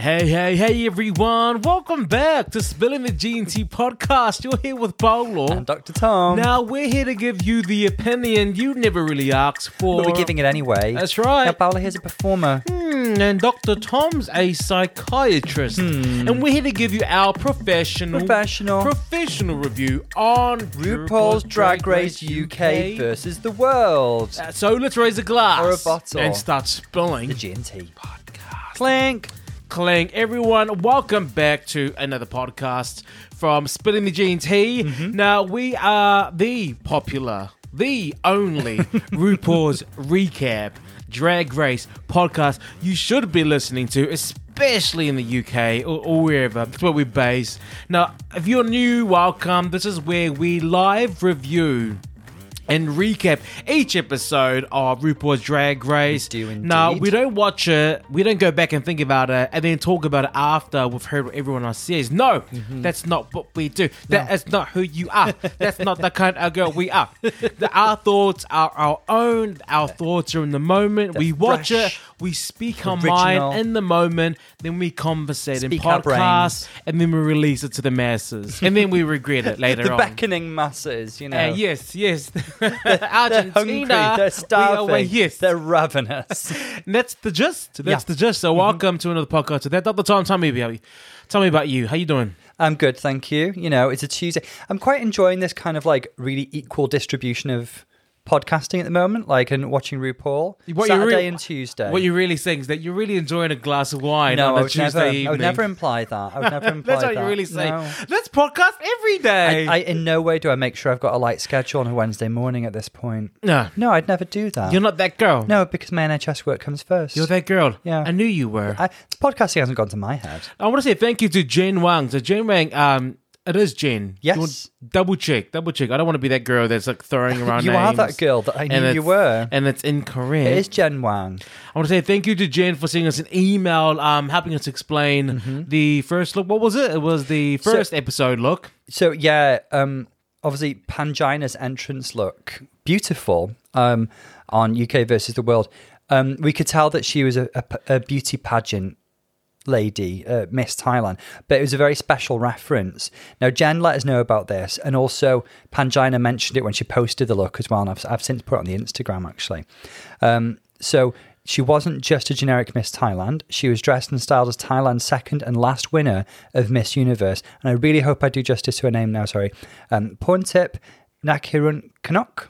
Hey, hey, hey, everyone. Welcome back to Spilling the G&T podcast. You're here with Paulo. And Dr. Tom. Now, we're here to give you the opinion you never really asked for. but we're giving it anyway. That's right. Now, Paula, here's a performer. Hmm, and Dr. Tom's a psychiatrist. And we're here to give you our professional, Professional. professional review on RuPaul's Drag Race UK versus the world. Uh, So let's raise a glass Or a bottle. and start spilling. The G&T podcast. Clink. Clang, everyone. Welcome back to another podcast from Spilling the G&T. Mm-hmm. Now, we are the popular, the only RuPaul's Recap Drag Race podcast you should be listening to, especially in the UK or, or wherever. That's where we're based. Now, if you're new, welcome. This is where we live review and recap each episode of RuPaul's Drag Race. We do Now, we don't watch it, we don't go back and think about it and then talk about it after we've heard what everyone else says. No, Mm-hmm. that's not what we do. That is not who you are. that's not the kind of girl we are. The, our thoughts are our own. Our thoughts are in the moment. we watch it, we speak our mind in the moment, then we conversate in Speak our podcasts, and then we release it to the masses. And then we regret it later The on. beckoning masses, you know. Uh, yes, yes. They're Argentina. hungry, they're we are- starving, well, yes, they're ravenous. That's the gist. That's Yeah. Mm-hmm. the gist. So welcome to another podcast. That Dr. Tom, tell me about you. Tell me about you. How you doing? I'm good, thank you. You know, it's a Tuesday. I'm quite enjoying this kind of like really equal distribution of podcasting at the moment, like and watching RuPaul. What Saturday re- and Tuesday. What you're really saying is that you're really enjoying a glass of wine no, on a Tuesday never. evening. I would never imply that. I would never imply that. That's what you're really saying. No. Let's podcast every day. I, I in no way do I make sure I've got a light schedule on a Wednesday morning at this point. no, No, I'd never do that. you're not that girl. No, because my NHS work comes first. You're that girl. Yeah. I knew you were. I, podcasting hasn't gone to my head. I want to say thank you to Jane Wang. So Jane Wang, um, it is Jen. Yes. Double check, double check. I don't want to be that girl that's like throwing around You are that girl that I knew you were. And it's incorrect. It is Jen Wang. I want to say thank you to Jen for sending us an email, um, helping us explain the first look. What was it? It was the Mm-hmm. So- first episode look. So yeah, um, obviously Pangina's entrance look beautiful um, on UK versus the world. Um, we could tell that she was a, a, a beauty pageant lady, uh, Miss Thailand, but it was a very special reference. Now Jen let us know about this, and also Pangina mentioned it when she posted the look as well, and I've, I've since put it on the Instagram actually. Um, so. She wasn't just a generic Miss Thailand. She was dressed and styled as Thailand's second and last winner of Miss Universe. And I really hope I do justice to her name now, sorry. Um, Porntip Nakirun Kanok.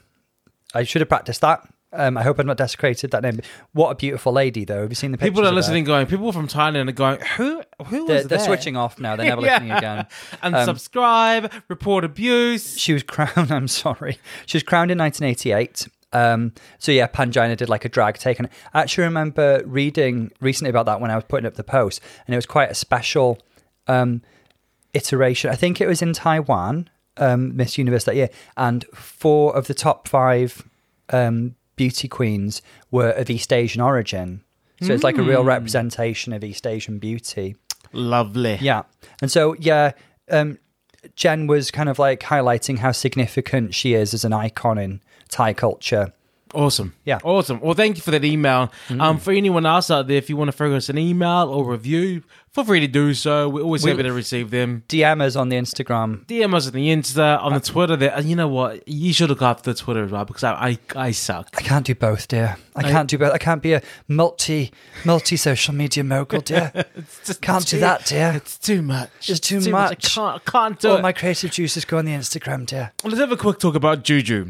I should have practiced that. Um, I hope I've not desecrated that name. What a beautiful lady, though. Have you seen the pictures People are listening, going. People from Thailand are going. Who? Who They're, they're switching off now. They're never listening again. Um, Unsubscribe. report abuse. She was crowned. I'm sorry. She was crowned in 1988. Um, so yeah, Pangina did like a drag take, and I actually remember reading recently about that when I was putting up the post, and it was quite a special um, iteration. I think it was in Taiwan, um, Miss Universe that year, and four of the top five um, beauty queens were of East Asian origin. So it's like a real representation of East Asian beauty. Lovely. Yeah. And so, yeah, um, Jen was kind of like highlighting how significant she is as an icon in Thai culture. Awesome. Yeah. Mm. Awesome. Well, thank you for that email. Um, for anyone else out there, if you want to throw us an email or review, feel free to do so. We're always We- happy to receive them. DM us on the Instagram. DM us on the Insta, on the Twitter. There, and you know what? You should look after the Twitter as well because I, I, I suck. I can't do both, dear. I can't do both. I can't be a multi multi social media mogul, dear. It's just Can't do that, dear. It's too much. It's too I much. can't, I can't do All it. my creative juices go on the Instagram, dear. Let's have a quick talk about Juju.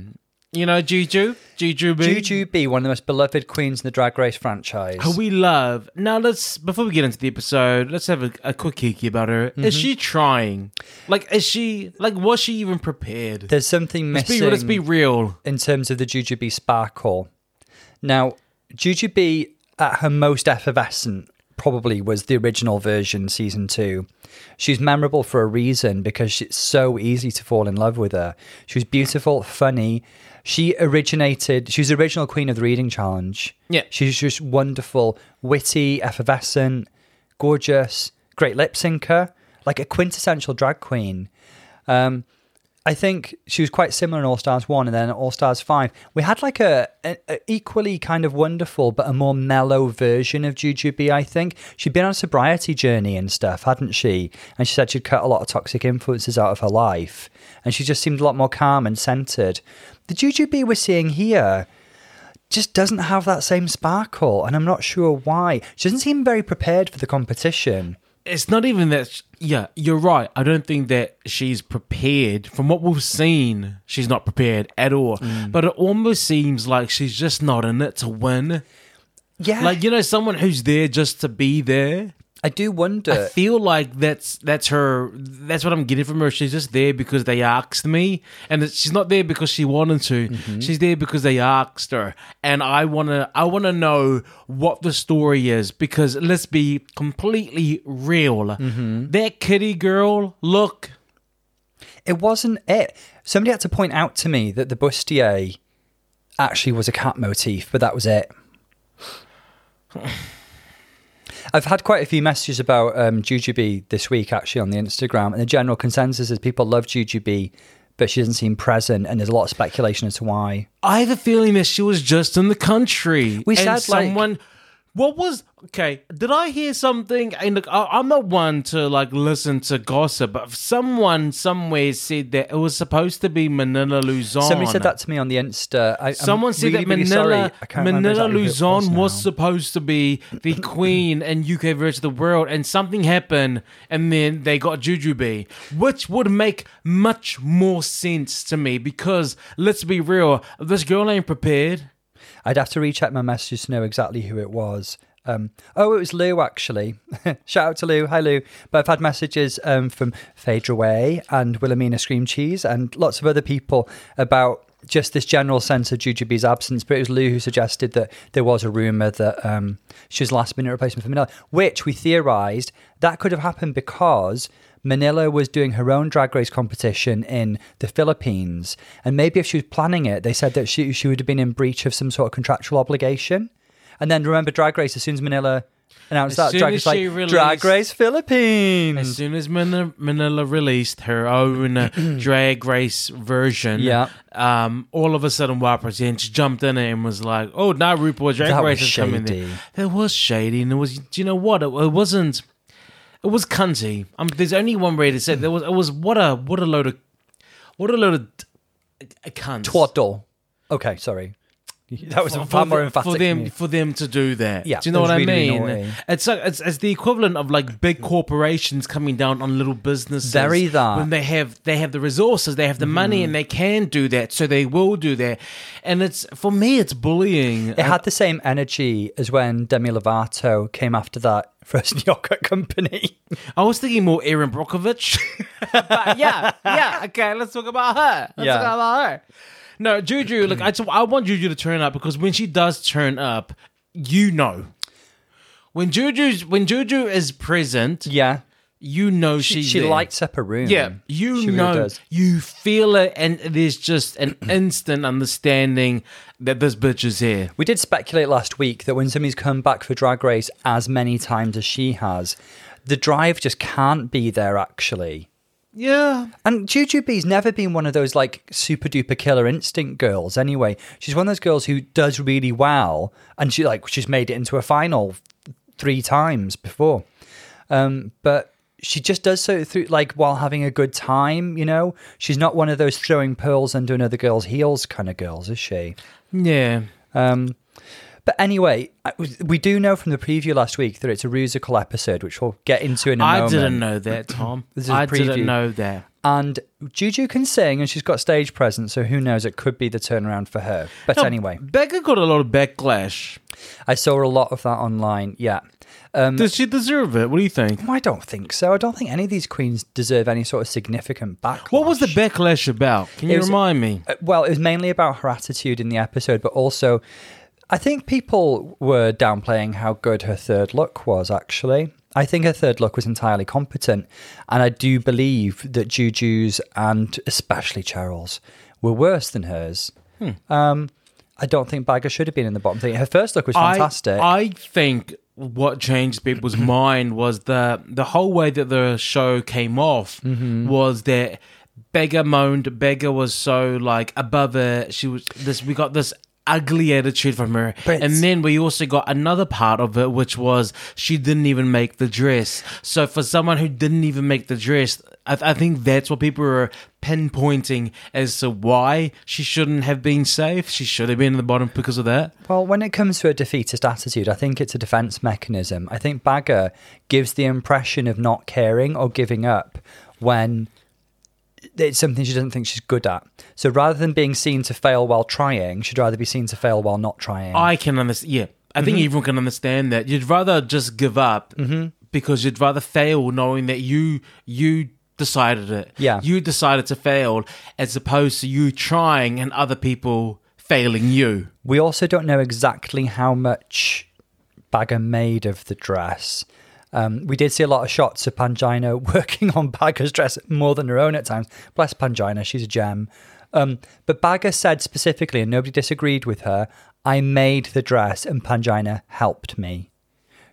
You know Juju? Jujubee? Juju B, one of the most beloved queens in the Drag Race franchise. Who we love. Now let's before we get into the episode, let's have a, a quick kiki about her. Is Mm-hmm. she trying? Like is she like was she even prepared? There's something let's, missing be, let's be real. in terms of the Jujubee sparkle. Now, Jujubee at her most effervescent probably was the original version, season two. She's memorable for a reason because it's so easy to fall in love with her. She was beautiful, funny. She originated, she was the original queen of the reading challenge. Yeah. She's just wonderful, witty, effervescent, gorgeous, great lip syncer, like a quintessential drag queen. Um, I think she was quite similar in All Stars 1 and then All Stars 5. We had like a, a, a equally kind of wonderful but a more mellow version of Jujubee, I think. She'd been on a sobriety journey and stuff, hadn't she? And she said she'd cut a lot of toxic influences out of her life. And she just seemed a lot more calm and centered. The Jujubee we're seeing here just doesn't have that same sparkle, and I'm not sure why. She doesn't seem very prepared for the competition. It's not even that. Yeah, you're right. I don't think that she's prepared. From what we've seen, she's not prepared at all. Mm. But it almost seems like she's just not in it to win. Yeah, Like you know, someone who's there just to be there. I do wonder. I feel like that's that's her. That's what I'm getting from her. She's just there because they asked me, and she's not there because she wanted to. Mm-hmm. She's there because they asked her, and I wanna I wanna know what the story is because let's be completely real. Mm-hmm. That kitty girl look. It wasn't it. Somebody had to point out to me that the bustier actually was a cat motif, but that was it. I've had quite a few messages about um, Jujubee this week, actually, on the Instagram, and the general consensus is people love Jujubee, but she doesn't seem present, and there's a lot of speculation as to why. I have a feeling that she was just in the country. We and said, like- someone. What was okay? Did I hear something? And look, I, I'm not one to like listen to gossip, but someone somewhere said that it was supposed to be Manila Luzon. Somebody said that to me on the Insta. I, Someone said that Manila, sorry. I can't remember Manila Luzon was, supposed to be the queen and UK versus the world, and something happened, and then they got Juju Jujubee, which would make much more sense to me because let's be real, this girl ain't prepared. I'd have to recheck my messages to know exactly who it was. Um, oh, it was Lou actually. Shout out to Lou. Hi Lou. But I've had messages um, from Phaedra Way and Wilhelmina Scream Cheese and lots of other people about just this general sense of Jujubee's absence. But it was Lou who suggested that there was a rumor that um, she was last minute replacement for Manila, which we theorized that could have happened because Manila was doing her own drag race competition in the Philippines. And maybe if she was planning it, they said that she, she would have been in breach of some sort of contractual obligation. And then remember Drag Race, as soon as Manila announced As that, Drag Race like, released- Drag Race Philippines. As soon as Manila, Manila released her own uh, drag race version, Yeah. um, all of a sudden Presents jumped in and was like, "Oh, now RuPaul's Drag That Race is coming there." That was shady, and it was. Do you know what? It, it wasn't. It was cunty. Um, there's only one way to say it. there was. It was what a what a load of what a load of a cunt. Twaddle. Okay, sorry. That was a far more emphatic. for them for them to do that. Yeah, do you know what really, I mean? It's like it's, it's the equivalent of like big corporations coming down on little businesses. Very that. When they have they have the resources, they have the money, mm. and they can do that, so they will do that. And it's for me, it's bullying. It had the same energy as when Demi Lovato came after that first yogurt company. I was thinking more Erin Brockovich. but yeah, yeah. Okay, let's talk about her. Let's Yeah. talk about her. No, Juju. Look, I, I want Juju to turn up because when she does turn up, you know. When Juju's when Juju is present, yeah. you know She, she there. lights up a room. Yeah, you She really know, does. you feel it, and there's just an instant understanding that this bitch is here. We did speculate last week that when somebody's come back for Drag Race as many times as she has, the drive just can't be there actually. Yeah, And Jujubee's never been one of those like super duper killer instinct girls anyway. She's one of those girls who does really well and she like she's made it into a final three times before. Um, but she just does so through like while having a good time, you know? She's not one of those throwing pearls under another girl's heels kind of girls, is she? yeah. Um, but anyway, we do know from the preview last week that it's a musical episode, which we'll get into in a I moment. I didn't know that, Tom. This is a I didn't know that. And Juju can sing, and she's got stage presence, so who knows? It could be the turnaround for her. But No, anyway, Baga got a lot of backlash. I saw a lot of that online. Yeah. Um, Does she deserve it? What do you think? I don't think so. I don't think any of these queens deserve any sort of significant backlash. What was the backlash about? Can you was- remind me? Uh, Well, it was mainly about her attitude in the episode, but also I think people were downplaying how good her third look was, actually. I think her third look was entirely competent. And I do believe that Juju's and especially Cheryl's were worse than hers. Hmm. Um, I don't think Baga should have been in the bottom three. Her first look was fantastic. I, I think what changed people's mind was the the whole way that the show came off Mm-hmm. was that Baga moaned. Baga was so like above it. She was this. We got this ugly attitude from her, But and then we also got another part of it, which was she didn't even make the dress. So for someone who didn't even make the dress, I, I think that's what people are pinpointing as to why she shouldn't have been safe. She should have been in the bottom because of that. Well, when it comes to a defeatist attitude, I think it's a defense mechanism. I think Baga gives the impression of not caring or giving up when it's something she doesn't think she's good at. So rather than being seen to fail while trying, she'd rather be seen to fail while not trying. I can understand. Yeah, I Mm-hmm. think everyone can understand that. You'd rather just give up Mm-hmm. because you'd rather fail knowing that you you decided it. Yeah. you decided to fail as opposed to you trying and other people failing you. We also don't know exactly how much Baga made of the dress. Um, we did see a lot of shots of Pangina working on Baga's dress more than her own at times. Bless Pangina, she's a gem. Um, but Baga said specifically, and nobody disagreed with her, I made the dress and Pangina helped me.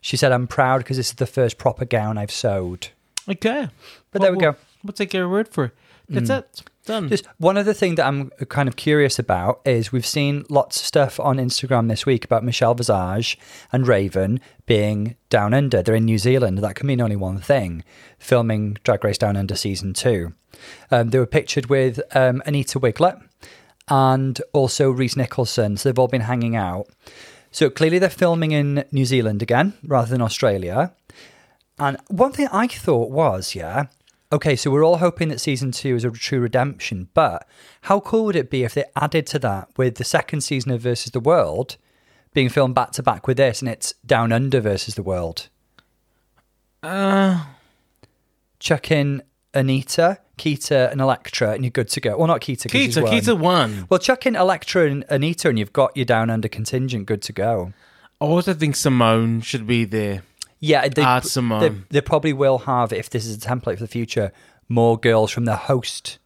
She said, I'm proud because this is the first proper gown I've sewed. Okay, But there we we'll- go. We'll take your word for it. That's it. Done. Just one other thing that I'm kind of curious about is we've seen lots of stuff on Instagram this week about Michelle Visage and Raven being down under. They're in New Zealand. That can mean only one thing filming Drag Race Down Under season two. Um, they were pictured with um, Anita Wigl'it and also Rhys Nicholson. So they've all been hanging out. So clearly they're filming in New Zealand again rather than Australia. And one thing I thought was, yeah, okay, so we're all hoping that season two is a true redemption, but how cool would it be if they added to that with the second season of Versus the World being filmed back to back with this and it's Down Under versus the World? uh, Chuck in Anita, Kita, and Elektra, and you're good to go. Well, not Kita, Kita, won. Kita won. Well, chuck in Elektra and Anita, and you've got your Down Under contingent good to go. I also think Simone should be there. Yeah, they, Add Simone. they, they probably will have, if this is a template for the future, more girls from the host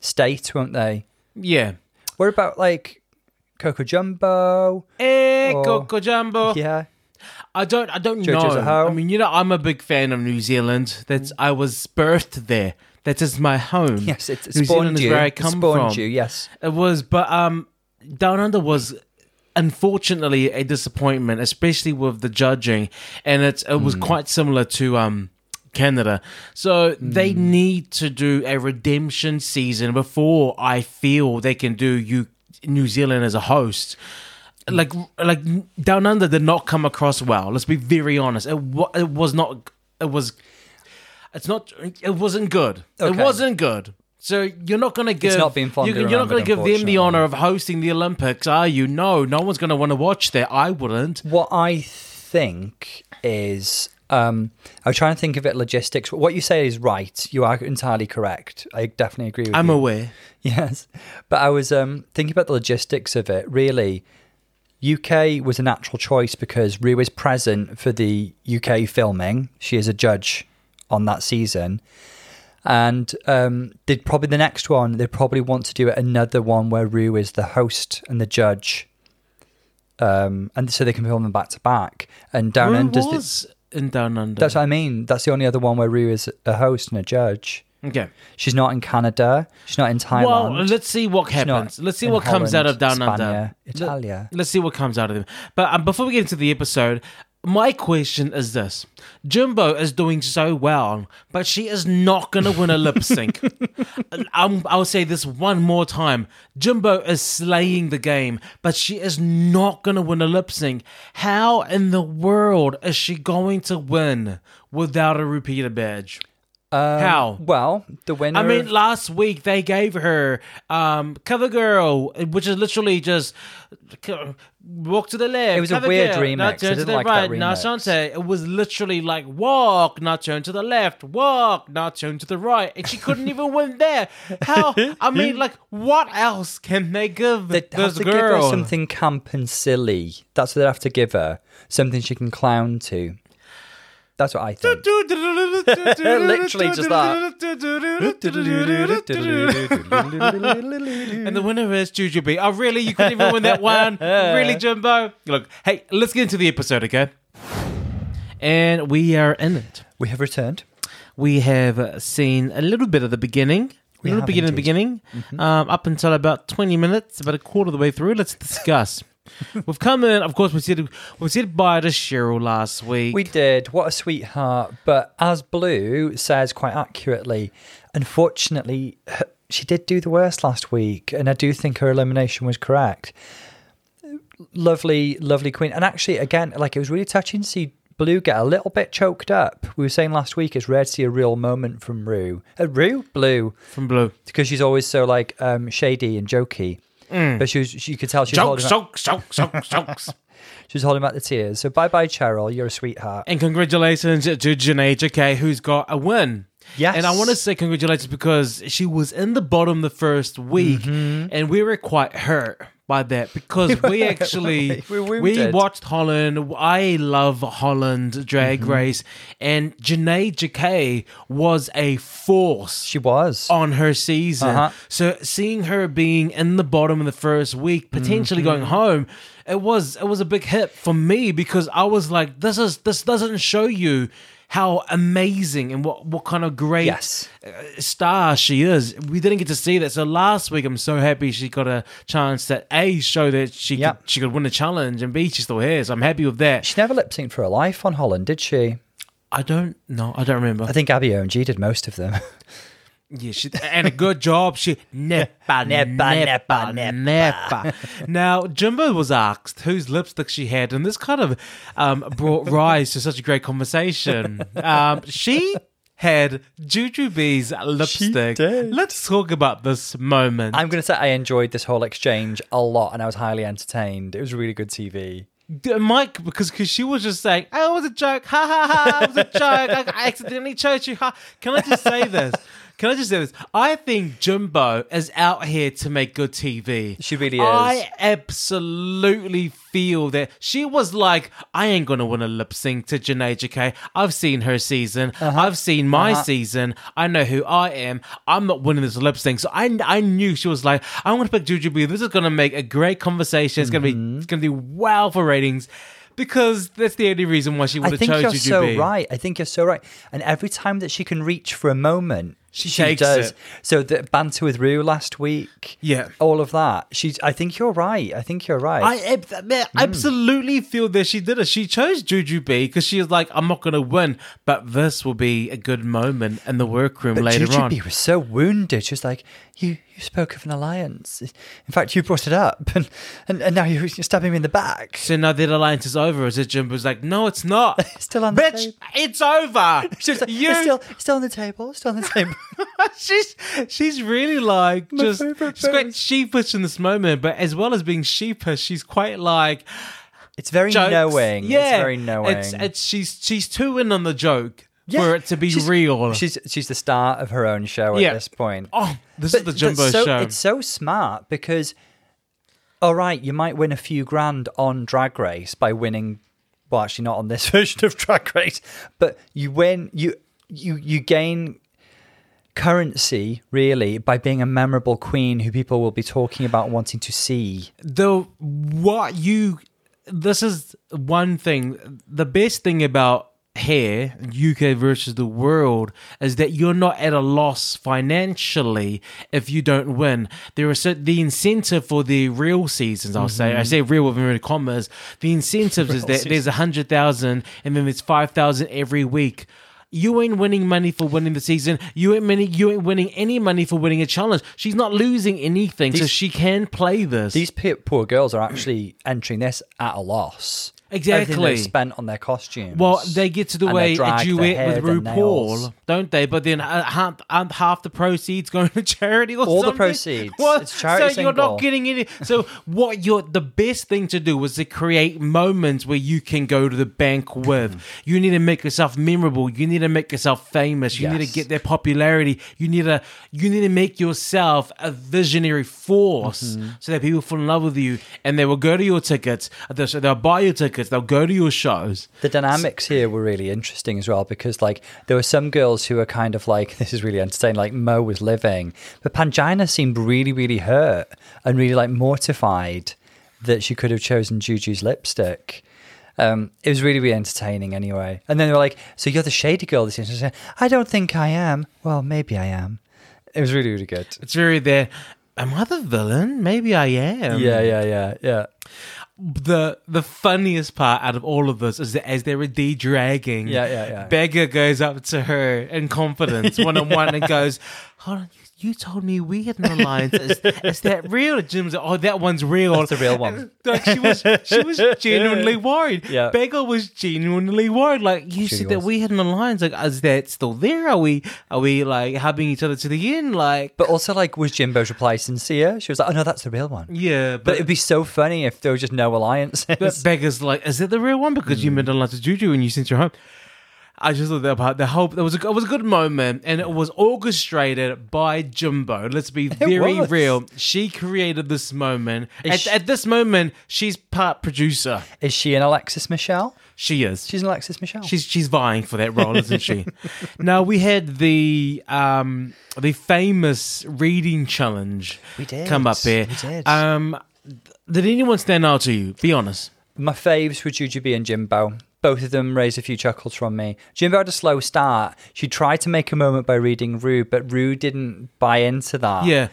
state, won't they? Yeah. What about like Coco Jumbo? Eh, Or- Coco Jumbo. Yeah. I don't. I don't Jojo's know. I mean, you know, I'm a big fan of New Zealand. That's I was birthed there. That is my home. Yes, it, it New spawned Zealand is where I come spawned from. you, yes. It was, but um, Down Under was unfortunately a disappointment, especially with the judging, and it's it was quite similar to um. Canada. So they Hmm. need to do a redemption season before I feel they can do you New Zealand as a host. Like like Down Under did not come across well. Let's be very honest. It wa- it was not it was it's not it wasn't good. It wasn't good. So you're not going to give not being fondly you, you're not going to give them the honor of hosting the Olympics, are you? No, no one's going to want to watch that. I wouldn't. What I think is, um, I was trying to think of it logistics. What you say is right. You are entirely correct. I definitely agree with you. I'm you. aware. Yes, but I was um, thinking about the logistics of it. Really, UK was a natural choice because Rue is present for the UK filming. She is a judge on that season, and um, they'd probably the next one. They'd probably want to do another one where Rue is the host and the judge, um, and so they can film them back to back. And Down Who Under. was in Down Under? That's what I mean. That's the only other one where Rue is a host and a judge. okay. She's not in Canada. She's not in Thailand. Well, let's see what happens. Let's see what comes out of Down Under. Spania, Italia. Let's see what comes out of them. But um, before we get into the episode, my question is this: Jimbo is doing so well, but she is not going to win a lip sync. I'm, I'll say this one more time: Jimbo is slaying the game, but she is not going to win a lip sync. How in the world is she going to win without a repeater badge? How? Well, the winner. I mean, last week they gave her um, cover girl, which is literally just walk to the left. It was a weird girl, remix. I turn to didn't the like right. Remix. Shante. It was literally like walk, not turn to the left. Walk, not turn to the right, and she couldn't even win there. How? I mean, like, what else can they give they have this to give her girl? something camp and silly. That's what they have to give her. Something she can clown to. That's what I think. Literally just that. And the winner is Jujubee. Oh, really? You couldn't even win that one? Really, Jimbo? Look, hey, let's get into the episode, okay? And we are in it. we have returned. We have seen a little bit of the beginning a little beginning, indeed. beginning, um, up until about twenty minutes, about a quarter of the way through. Let's discuss. We've come in, of course. We said we said bye to Cheryl last week. We did. What a sweetheart. But as Blu says quite accurately, unfortunately, she did do the worst last week. And I do think her elimination was correct. Lovely, lovely queen. And actually, again, like it was really touching to see Blu get a little bit choked up. We were saying last week it's rare to see a real moment from Rue. Uh, Rue? Blu. from Blu. Because she's always so like um, shady and jokey. But she was, she could tell she was, Jokes, holding back, jokes, jokes, jokes, jokes. she was holding back the tears. So bye bye, Cheryl. You're a sweetheart. And congratulations to Janey Jacké, who's got a win. Yes. And I want to say congratulations because she was in the bottom the first week, Mm-hmm. and we were quite hurt by that because we actually We we watched Holland. I love Holland Drag Mm-hmm. Race, and Janey Jacké was a force She was. on her season. Uh-huh. So seeing her being in the bottom of the first week, potentially going Mm-hmm. home, it was it was a big hit for me because I was like, this is this doesn't show you how amazing and what what kind of great Yes. uh, star she is. We didn't get to see that. So last week, I'm so happy she got a chance that a show that she Yep. could she could win a challenge, and b she still here. So I'm happy with that. She never lip synced for her life on Holland, did she? I don't know. I don't remember. I think Abby OMG did most of them. Yeah, she and a good job. She Never, never, never, never. Now, Jimbo was asked whose lipstick she had, and this kind of um, brought rise to such a great conversation. Um, she had Jujubee's lipstick. Let's talk about this moment. I'm going to say I enjoyed this whole exchange a lot and I was highly entertained. It was really good TV. Mike, because cause she was just saying, "Oh, it was a joke, ha ha ha, it was a joke. I, I accidentally chose you." Ha. Can I just say this? Can I just say this? I think Jimbo is out here to make good TV. She really is. I absolutely feel that she was like, "I ain't gonna win a lip sync to Janey Jacké. I've seen her season. Uh-huh. I've seen my season. I know who I am. I'm not winning this lip sync." So I, I knew she was like, "I'm gonna pick Jujubee. This is gonna make a great conversation. It's gonna be, Mm-hmm. it's gonna be wow for ratings." Because that's the only reason why she would I have think you're so right. I think you're so right. And every time that she can reach for a moment, She she does. it. So the banter with Rue last week, Yeah. all of that. She's. I think you're right. I think you're right. I man, Hmm. absolutely feel that she did it. She chose Jujubee because she was like, I'm not going to win, but this will be a good moment in the workroom but later Juju on. B was so wounded. She was like, "You, you spoke of an alliance. In fact, you brought it up, and and, and now you're stabbing me in the back." So now that alliance is over, as if Jimbo's like, no, it's not. It's still on the Bitch, table. it's over. she's like, you, it's still, it's still on the table. It's still on the table. she's she's really like My just she's quite sheepish in this moment, but as well as being sheepish, she's quite like It's very jokes. knowing. Yeah, it's very knowing. It's, it's she's she's too in on the joke Yeah, for it to be she's- real. She's she's the star of her own show at Yeah. this point. oh, this But- is the but Jimbo so, show. It's so smart because, all right, you might win a few grand on Drag Race by winning. Well, actually, not on this version of Drag Race, but you win. You you you gain currency really by being a memorable queen who people will be talking about wanting to see. the what you this is one thing the best thing about here UK versus the world is that you're not at a loss financially if you don't win There there is the incentive for the real seasons I'll say I mm-hmm. say real with inverted commas the incentives is that there's a hundred thousand and then there's five thousand every week you ain't winning money for winning the season. You ain't winning. You ain't winning any money for winning a challenge. She's not losing anything, so she can play this. These poor girls are actually entering this at a loss. Exactly. Spent on their costumes. Well, they get to the and way their a drag, their duet hair, with their RuPaul, don't they? But then uh, half, uh, half the proceeds going to charity or something? All the something. proceeds. It's charity So you're single. not getting any. So what you're the best thing to do is to create moments where you can go to the bank with. You need to make yourself memorable. You need to make yourself famous. You need Yes. to get their popularity. You need to you need to make yourself a visionary force Mm-hmm. so that people fall in love with you and they will go to your tickets. They'll, they'll buy your tickets. They'll go to your shows. The dynamics here were really interesting as well because, like, there were some girls who were kind of like, this is really entertaining, like Mo was living, but Pangina seemed really, really hurt and really like mortified that she could have chosen Juju's lipstick. Um, it was really, really entertaining anyway. And then they were like, So you're the shady girl this season? I I don't think I am. Well, maybe I am. It was really, really good. It's very there. Am I the villain? Maybe I am. Yeah, yeah, yeah, yeah. The the funniest part out of all of this is that as they were de-dragging, Yeah, yeah, yeah. Baga goes up to her in confidence, one on one, and goes, "Hold on, you, you told me we had an alliance. Is, is that real?" And Jim's like, "Oh, that one's real. That's the real one. Like she was, she was genuinely worried. Yeah. Baga was genuinely worried. Like you She said that we had an alliance. Like, is that still there? Are we, are we like hugging each other to the end? Like, But also, like, was Jimbo's reply sincere? She was like, "Oh no, that's the real one." yeah, But but." it'd be so funny if there was just no alliances. But Baga's like, is it the real one? Because you hmm. made a lot to Juju and you sent her home. I just thought that part. The whole there was a it was a good moment, and it was orchestrated by Jimbo. Let's be very was. real. She created this moment. At, she- at this moment, she's part producer. Is she an Alexis Michelle? She is. She's an Alexis Michelle. She's she's vying for that role, isn't she? now we had the um the famous reading challenge. We did. come up here. We did. Um, did anyone stand out to you? Be honest. My faves were Jujubee and Jimbo. Both of them raised a few chuckles from me. Jimbo had a slow start. She tried to make a moment by reading Rue, but Rue didn't buy into that. Yeah,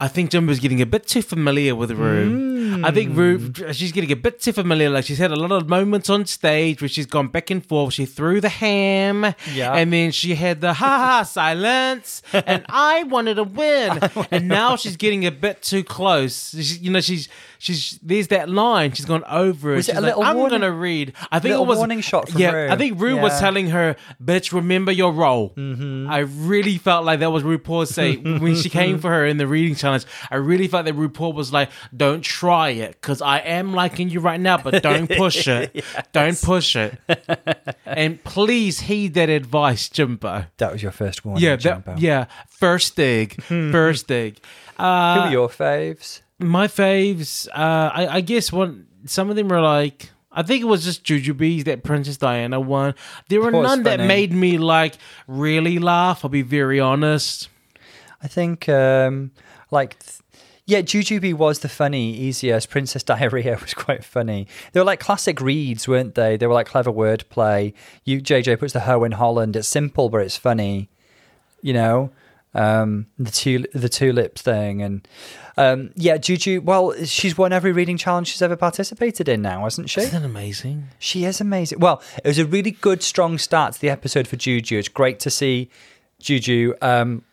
I think Jimbo's getting a bit too familiar with Rue. I think Rue, hmm. she's getting a bit too familiar. Like she's had a lot of moments on stage where she's gone back and forth. She threw the ham, Yeah. and then she had the ha ha silence, and I wanted to win. and now she's getting a bit too close. You know, she's she's there's that line. She's gone over. it. Was it She's a like, I'm warning- gonna read. I think it was warning shot from yeah. Rue. I think Rue was telling her, "Bitch, remember your role." Mm-hmm. I really felt like that was RuPaul say when she came for her in the reading challenge. I really felt that RuPaul was like, "Don't try it, because I am liking you right now, but don't push it. Don't push it, and please heed that advice, Jimbo." That was your first one. Yeah, Jimbo. that, yeah. First dig, first dig. Who Uh, were your faves? My faves, uh, I, I guess one. Some of them were like. I think it was just Jujubees that Princess Diana won. There were none that made me like really laugh. I'll be very honest. I think, um, like, th- yeah, Jujubee was the funny, easiest. Princess Diarrhea was quite funny. They were like classic reads, weren't they? They were like clever wordplay. You, JJ puts the hoe in Holland. It's simple, but it's funny. You know, um, the two the tulip thing, and um, yeah, Juju. Well, she's won every reading challenge she's ever participated in now, hasn't she? Isn't that amazing? She is amazing. Well, it was a really good, strong start to the episode for Juju. It's great to see Juju um,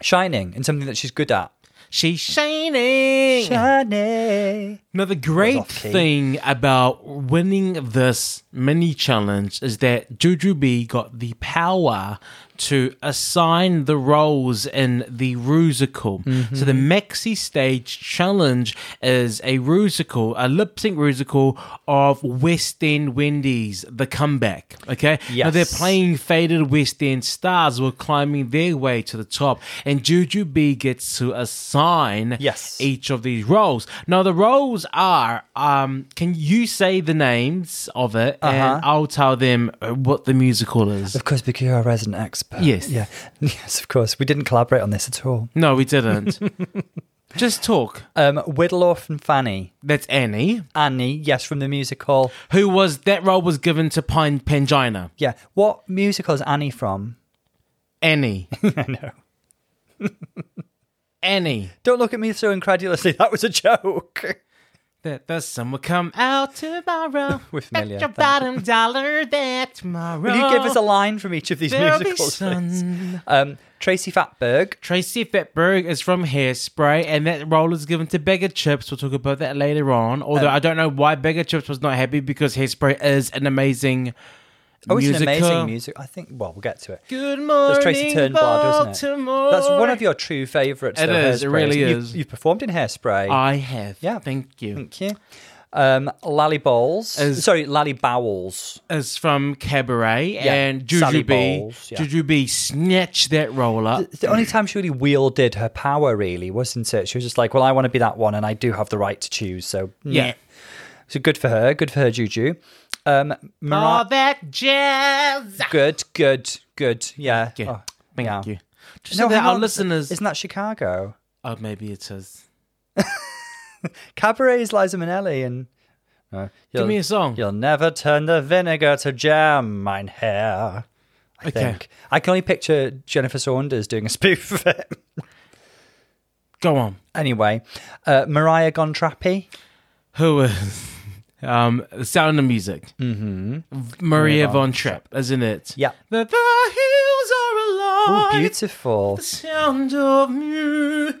shining in something that she's good at. She's shining. Shining. Now, the great thing about winning this mini challenge is that Jujubee got the power to assign the roles in the rusical. So the Maxi Stage Challenge is a rusical, a lip sync rusical of West End Wendy's, the comeback. Okay? Now they're playing faded West End stars who are climbing their way to the top. And Jujubee gets to assign Yes. each of these roles. Now the roles are um can you say the names of it Uh-huh. and I'll tell them uh, what the musical is. Of course, because you're a resident expert. Yes. Yeah. Yes, of course. We didn't collaborate on this at all. No, we didn't. Just talk. Um, Whittleoff and Fanny. That's Annie, Annie, yes, from the musical. who was that role was given to Pine Pangina. Yeah. What musical is Annie from? Annie. I know. Annie. Don't look at me so incredulously. That was a joke. That the sun will come out tomorrow. We're familiar, your bottom dollar that tomorrow. Will you give us a line from each of these There'll musicals? please? Um, Tracy Fatberg. Tracy Fatberg is from Hairspray, and that role is given to Baga Chipz. We'll talk about that later on. Although Um, I don't know why Baga Chipz was not happy because Hairspray is an amazing Oh, it's musical. an amazing music. I think. Well, we'll get to it. Good morning, That's Tracy Turnblad, isn't it? That's one of your true favourites. It though, is, it Hairspray. really You've- is. You've performed in Hairspray. I have. Yeah. thank you. Thank you. Um, Lally Bowles. As- Sorry, Lally Bowles. Is from Cabaret Yeah, and Sally Jujubee. Bowles, yeah. Jujubee snatched that role up. It's the only time she really wielded her power, really, wasn't it? She was just like, well, I want to be that one and I do have the right to choose. So, Yeah. So good for her. Good for her, Juju. Um, Mariah. All that jazz. Good, good, good. Yeah. Yeah. Oh, Thank yeah. you. Just No, so that hang our on. listeners. Isn't that Chicago? Oh, maybe it is. Cabaret is Liza Minnelli and. Uh, Give me a song. You'll never turn the vinegar to jam, mine hair. I Okay. think. I can only picture Jennifer Saunders doing a spoof of it. Go on. Anyway, uh, Mariah gone trappy. Who is um the sound of music? Mm-hmm. Maria von Trapp, isn't it? Yeah. The, the hills are Oh, alive. beautiful. The sound of music.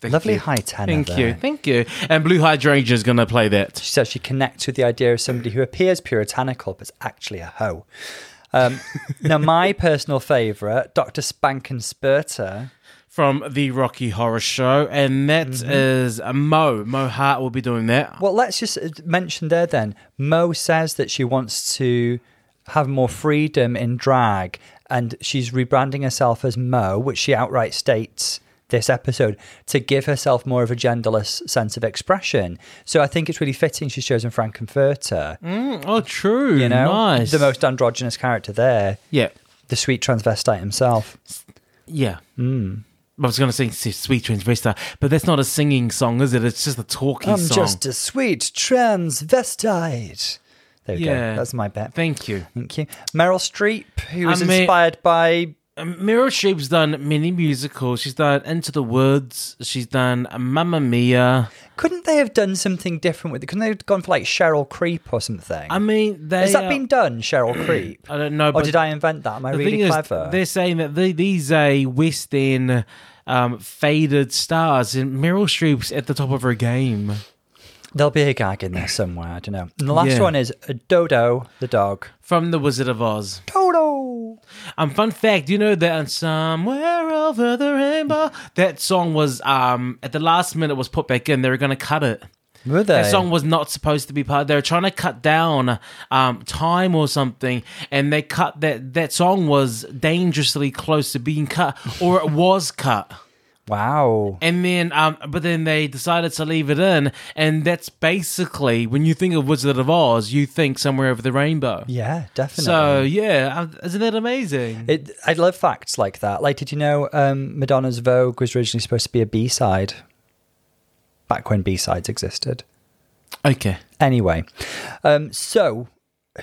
Thank Lovely you. high tenor Thank there. you, thank you. And Blu Hydrangea is going to play that. She says she connects with the idea of somebody who appears puritanical but is actually a hoe. Um, now, my personal favourite, Dr. Spankenspurter. From the Rocky Horror Show, and that Mm-hmm. is uh, Mo. Mo Heart will be doing that. Well, let's just uh, mention there then. Mo says that she wants to have more freedom in drag, and she's rebranding herself as Mo, which she outright states this episode to give herself more of a genderless sense of expression. So I think it's really fitting she's chosen Frankenfurter. Mm, oh, true. You know, nice. the most androgynous character there, yeah, the sweet transvestite himself. yeah. Hmm. I was going to sing "Sweet Transvestite," but that's not a singing song, is it? It's just a talking I'm song. just a sweet transvestite. There we Yeah. go. That's my bet. Thank you. Thank you. Meryl Streep, who I was mean- inspired by. Um, Meryl Streep's done many musicals. She's done Into the Woods. She's done Mamma Mia. Couldn't they have done something different with it? Couldn't they have gone for like Cheryl Creep or something? I mean, they Has that uh, been done, Cheryl Creep? I don't know, or but did I invent that? Am I really clever? is, they're saying that the, these are West End um, faded stars, and Meryl Streep's at the top of her game. There'll be a gag in there somewhere. I don't know. And the last Yeah. one is Dodo the dog. From The Wizard of Oz. Dodo. Um, fun fact, you know that on somewhere over the rainbow, that song was um at the last minute was put back in. They were going to cut it. Were they? That song was not supposed to be part. They were trying to cut down um, time or something, and they cut that. That song was dangerously close to being cut, or it was cut. Wow. And then, um, but then they decided to leave it in, and that's basically when you think of Wizard of Oz, you think somewhere over the rainbow. Yeah, definitely. So yeah, uh, isn't that amazing? It, I love facts like that. Like, did you know um, Madonna's Vogue was originally supposed to be a B side? Back when B sides existed. okay. Anyway, um, so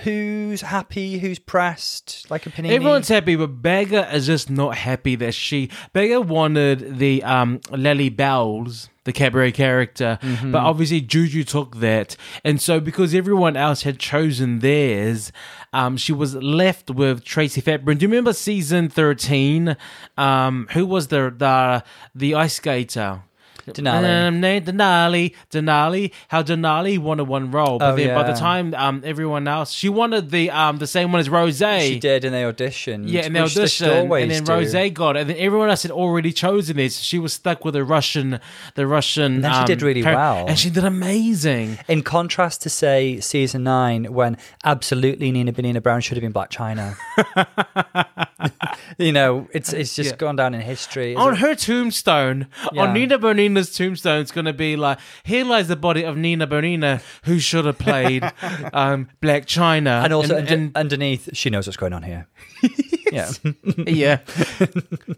who's happy? Who's pressed? Like a panini? Everyone's happy, but Baga is just not happy that she. Baga wanted the um, Lily Bowles, the cabaret character, but obviously Juju took that, and so because everyone else had chosen theirs, um, she was left with Tracy Fatburn. Do you remember season thirteen? Um, who was the the the ice skater? Denali. Um, Denali, Denali, how Denali wanted one role, but Oh, then by the time um, everyone else, she wanted the um the same one as Rose. She did, and they auditioned. Yeah, and they which they auditioned, still always and then do. Rose got it, and then everyone else had already chosen this. She was stuck with the Russian, the Russian. And then she um, did really par- well. and she did amazing. In contrast to say season nine, when absolutely Nina Bo'nina Brown should have been Black China. you know, it's it's just Yeah. gone down in history. On it- her tombstone, Yeah. on Nina Bo'nina's tombstone, it's going to be like, here lies the body of Nina Bo'nina, who should have played um, Black China. and also and, und- underneath, she knows what's going on here. yeah. yeah.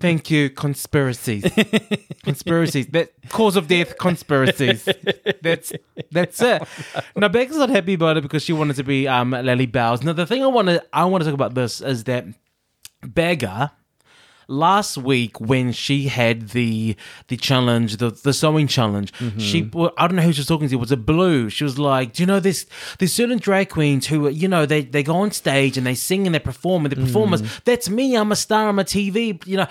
Thank you, conspiracies. conspiracies. That cause of death conspiracies. That's that's it. Now Baga's not happy about it because she wanted to be um Lily Bowles. Now the thing I want to I want to talk about this is that Baga last week when she had the the challenge the the sewing challenge mm-hmm. she well, i don't know who she was talking to was it blue. She was like do you know this there's certain drag queens who you know they they go on stage and they sing and they perform and the mm. performers that's me i'm a star i'm a tv you know.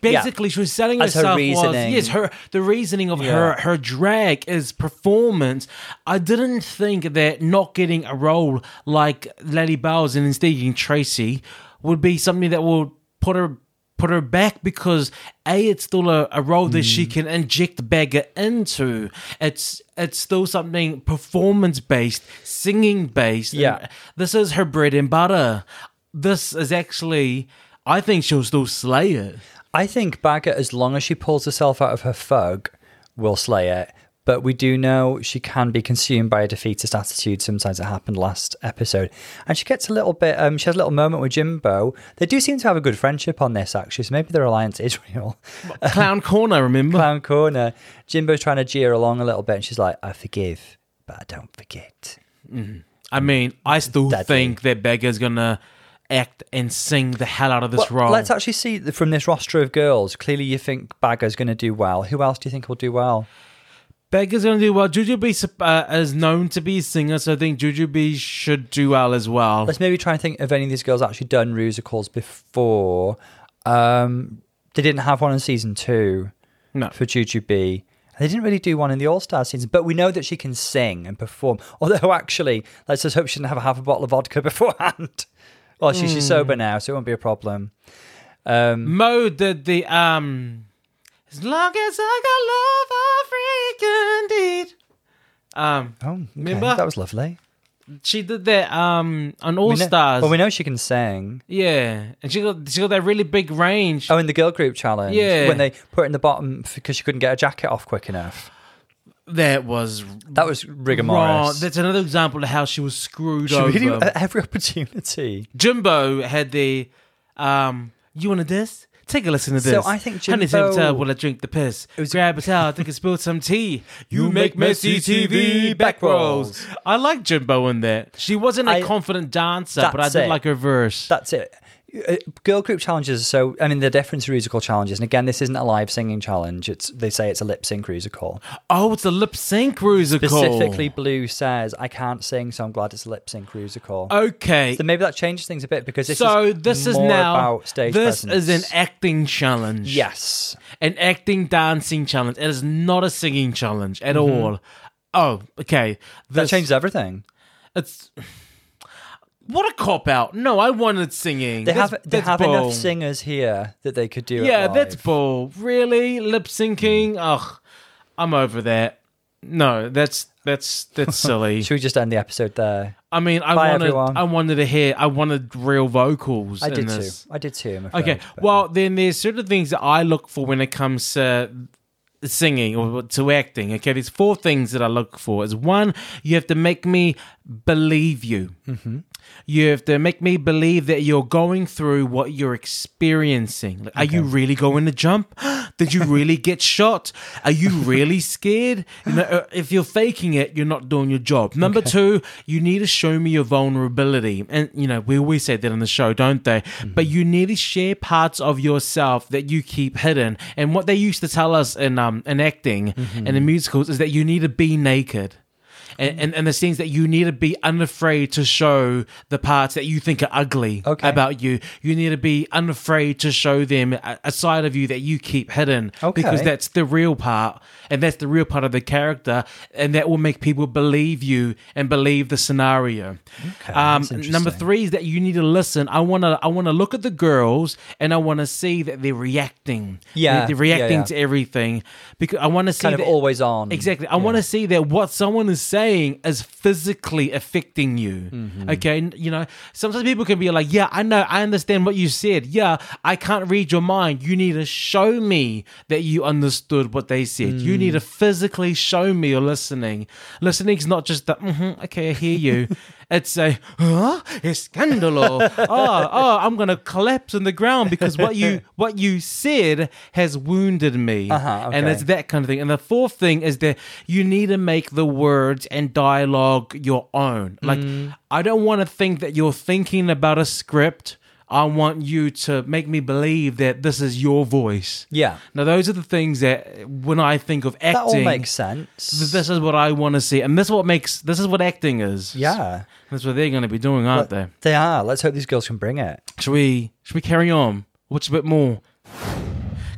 Basically she was selling As her herself was yes her the reasoning of Yeah. her her drag is performance. I didn't think that not getting a role like lady bowles and instead getting tracy would be something that will put her put her back because a it's still a, a role that she hmm. can inject Baga into. It's it's still something performance based, singing based. Yeah. this is her bread and butter. This is actually, I think she'll still slay it. I think Baga, as long as she pulls herself out of her fog, will slay it. But we do know she can be consumed by a defeatist attitude. Sometimes it happened last episode. And she gets a little bit, um, she has a little moment with Jimbo. They do seem to have a good friendship on this, actually. So maybe their alliance is real. Clown corner, remember? Clown corner. Jimbo's trying to jeer along a little bit. And she's like, I forgive, but I don't forget. I mean, I still Deadly. think that Baga's gonna act and sing the hell out of this Well, role. let's actually see from this roster of girls. Clearly, you think Baga's going to do well. Who else do you think will do well? Baga's gonna do well. Jujubee uh, is known to be a singer, so I think Jujubee should do well as well. Let's maybe try and think of any of these girls actually done musicals before. Um, they didn't have one in season two No. for Jujubee. They didn't really do one in the All Star season, but we know that she can sing and perform. Although, actually, let's just hope she didn't have a half a bottle of vodka beforehand. Well, she, she's sober now, so it won't be a problem. Um, Mo did the um. As long as I got love, I African indeed. Um, oh, okay. Remember? that was lovely. she did that um on All We know- Stars. Well, we know she can sing. yeah, and she got she got that really big range. Oh, in the girl group challenge, Yeah. when they put her in the bottom because she couldn't get her jacket off quick enough. that was That was wrong. rigorous. That's another example of how she was screwed She over. really at every opportunity. Jimbo had the um. You want to this? Take a listen to this. So I think Honey, Jimbo- take a towel while I drink the piss. was- Grab a towel, think I spilled some tea. You, You make messy TV back rolls. I like Jimbo in there. She wasn't a I- confident dancer, but I did it. like her verse. That's it. Uh, Girl group challenges. are So I mean, they're different to musical challenges. And again, this isn't a live singing challenge. It's they say it's a lip sync musical. oh, it's a lip sync musical. Specifically, Blu says I can't sing, so I'm glad it's a lip sync musical. Okay. so maybe that changes things a bit because this so is this is now about stage this presence. is an acting challenge. yes. an acting dancing challenge. It is not a singing challenge at all. Oh, okay. Mm-hmm. That This- changes everything. It's what a cop out. No, I wanted singing. They That's- have they have bull. enough singers here that they could do. it Yeah, that's bull. Really, lip syncing. Ugh, I'm over that. No, that's that's that's silly. Should we just end the episode there? I mean, I Bye, wanted everyone. I wanted to hear. I wanted real vocals. I did too. I did too. Afraid, Okay, but- well, then there's certain things that I look for when it comes to singing or to acting. Okay, there's four things that I look for. Is one, you have to make me believe you. Mm-hmm. You have to make me believe that you're going through what you're experiencing. Like, Are you really going to jump? Did you really get shot? Are you really scared? You know, uh, if you're faking it, you're not doing your job. Number two, you need to show me your vulnerability. And, you know, we always say that on the show, don't they? But you need to share parts of yourself that you keep hidden. And what they used to tell us in, um, in acting and in musicals is that you need to be naked. And, and, and the things that you need to be unafraid to show the parts that you think are ugly Okay. about you. You need to be unafraid to show them a, a side of you that you keep hidden because that's the real part and that's the real part of the character and that will make people believe you and believe the scenario. um, number three is that you need to listen. I want to I want to look at the girls and I want to see that they're reacting. Yeah, they're, reacting yeah, yeah. to everything because I want to see kind of that- always on. Exactly. I want to see that what someone is saying is physically affecting you. Mm-hmm. Okay. You know, sometimes people can be like, yeah, I know, I understand what you said. Yeah, I can't read your mind. You need to show me that you understood what they said. You Mm. need to physically show me you're listening. Listening is not just the, mm-hmm, okay, I hear you. it's a, huh? Escandalo. oh, oh, I'm going to collapse on the ground because what you, what you said has wounded me. Uh-huh, And it's that kind of thing. And the fourth thing is that you need to make the words and dialogue your own. Like, Mm. I don't want to think that you're thinking about a script. I want you to make me believe that this is your voice. Yeah. Now, those are the things that when I think of acting, That all makes sense. th- this is what I want to see, and this is what makes this is what acting is. yeah. that's what they're going to be doing, aren't they? They are. Let's hope these girls can bring it. Should we should we carry on? What's a bit more?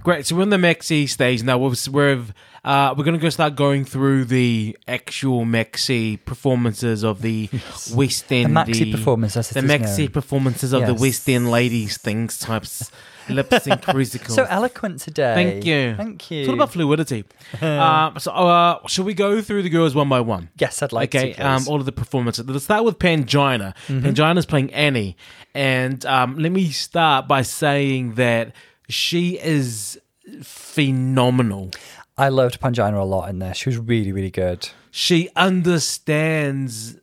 Great. So we're in the Mexi stage now. We're we're, uh, we're going to go start going through the actual Mexi performances of the West End. The maxi performance, as the is Mexi known. performances of the West End ladies things types lip sync musicals. So eloquent today. Thank you. Thank you. It's all about fluidity. uh, so, uh, shall we go through the girls one by one? yes, I'd like okay, to. um, all of the performances. Let's start with Pangina. Mm-hmm. Pangina's playing Annie, and um, let me start by saying that she is phenomenal. I loved Pangina a lot in this. She was really, really good. She understands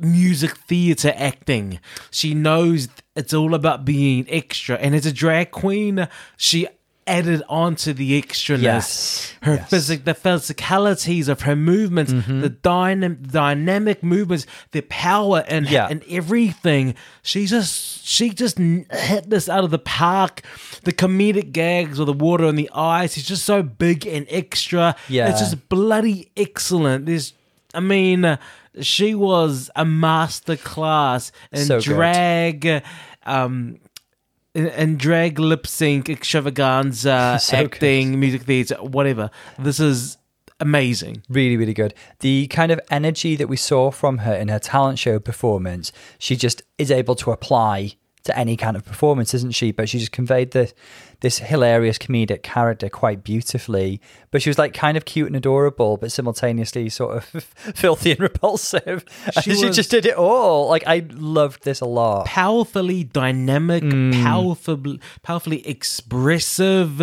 music theater acting. She knows it's all about being extra, and as a drag queen, she added on to the extraness. Yes, Her yes. physic, the physicalities of her movements, Mm-hmm. the dynam- dynamic movements, the power and Yeah. and everything. She just she just hit this out of the park. The comedic gags with the water in the eyes. She's just so big and extra. Yeah. it's just bloody excellent. There's, I mean, she was a master class in So good. drag. Um, in drag lip sync extravaganza, So good. acting, music theater, whatever. This is amazing. Really, really good. The kind of energy that we saw from her in her talent show performance, she just is able to apply to any kind of performance, isn't she? But she just conveyed the, this hilarious comedic character quite beautifully. But she was like kind of cute and adorable, but simultaneously sort of filthy and repulsive. She She, just did it all. Like I loved this a lot. Powerfully dynamic, Mm. powerfully, powerfully expressive.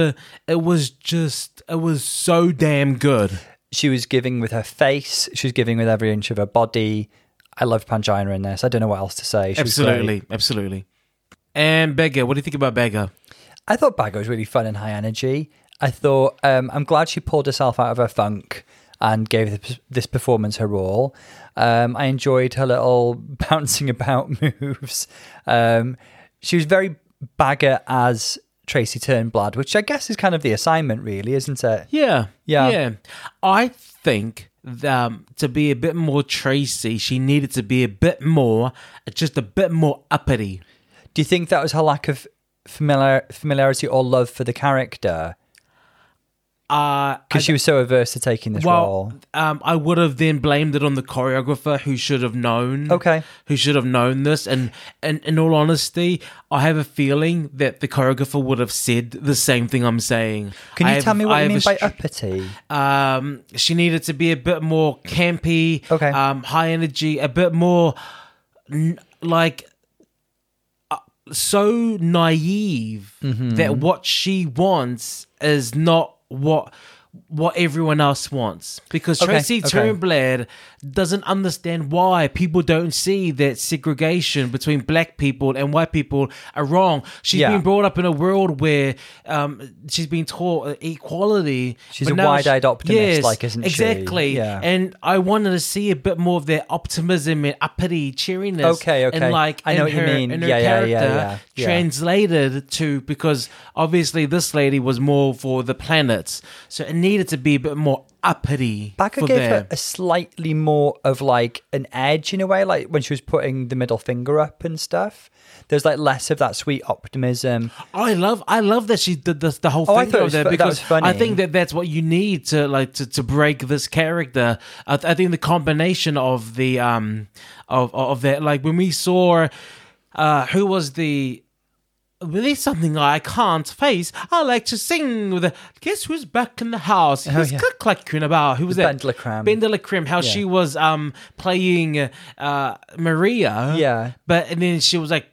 It was just, it was so damn good. She was giving with her face. She was giving with every inch of her body. I loved Pangina in this. I don't know what else to say. She. Absolutely, absolutely. And Baga, what do you think about Baga? I thought Baga was really fun and high energy. I thought um, I'm glad she pulled herself out of her funk and gave this, this performance her all. Um, I enjoyed her little bouncing about moves. Um, she was very Baga as Tracy Turnblad, which I guess is kind of the assignment, really, isn't it? Yeah, Yeah. yeah. I think um, to be a bit more Tracy, she needed to be a bit more, just a bit more uppity. Do you think that was her lack of familiar, familiarity or love for the character? Uh, Because she was so averse to taking this well, role. um, I would have then blamed it on the choreographer who should have known. Okay. Who should have known this? And, and in all honesty, I have a feeling that the choreographer would have said the same thing I'm saying. Can I you have- tell me what I you mean by str- uppity? um, she needed to be a bit more campy, Okay. um, high energy, a bit more n- like uh, so naive Mm-hmm. that what she wants is not what what everyone else wants because Okay, Tracy okay. Turnblad doesn't understand why people don't see that segregation between black people and white people are wrong. She's Yeah. been brought up in a world where um, she's been taught equality. She's a wide-eyed she- optimist, like, isn't she? exactly. Yeah. And I wanted to see a bit more of that optimism and uppity cheeriness. Okay, okay. And like I know what you her, mean. In her Yeah, yeah, character, yeah, yeah, yeah. translated to because obviously this lady was more for the planets, so it needed to be a bit more uppity. Baga for gave them. her a slightly more of like an edge in a way, like when she was putting the middle finger up and stuff. There's like less of that sweet optimism. I love, I love that she did this, the whole Oh, thing thought it of that fu- because. I think that that's what you need to like to, to break this character. I, th- I think the combination of the um of of that like when we saw uh who was the There's something I can't face. I like to sing with a guess who's back in the house. Who's Oh, yeah. click clacking about? Who was that? DeLaCreme. Ben de la Creme. How she was um playing uh Maria. Yeah. But and then she was like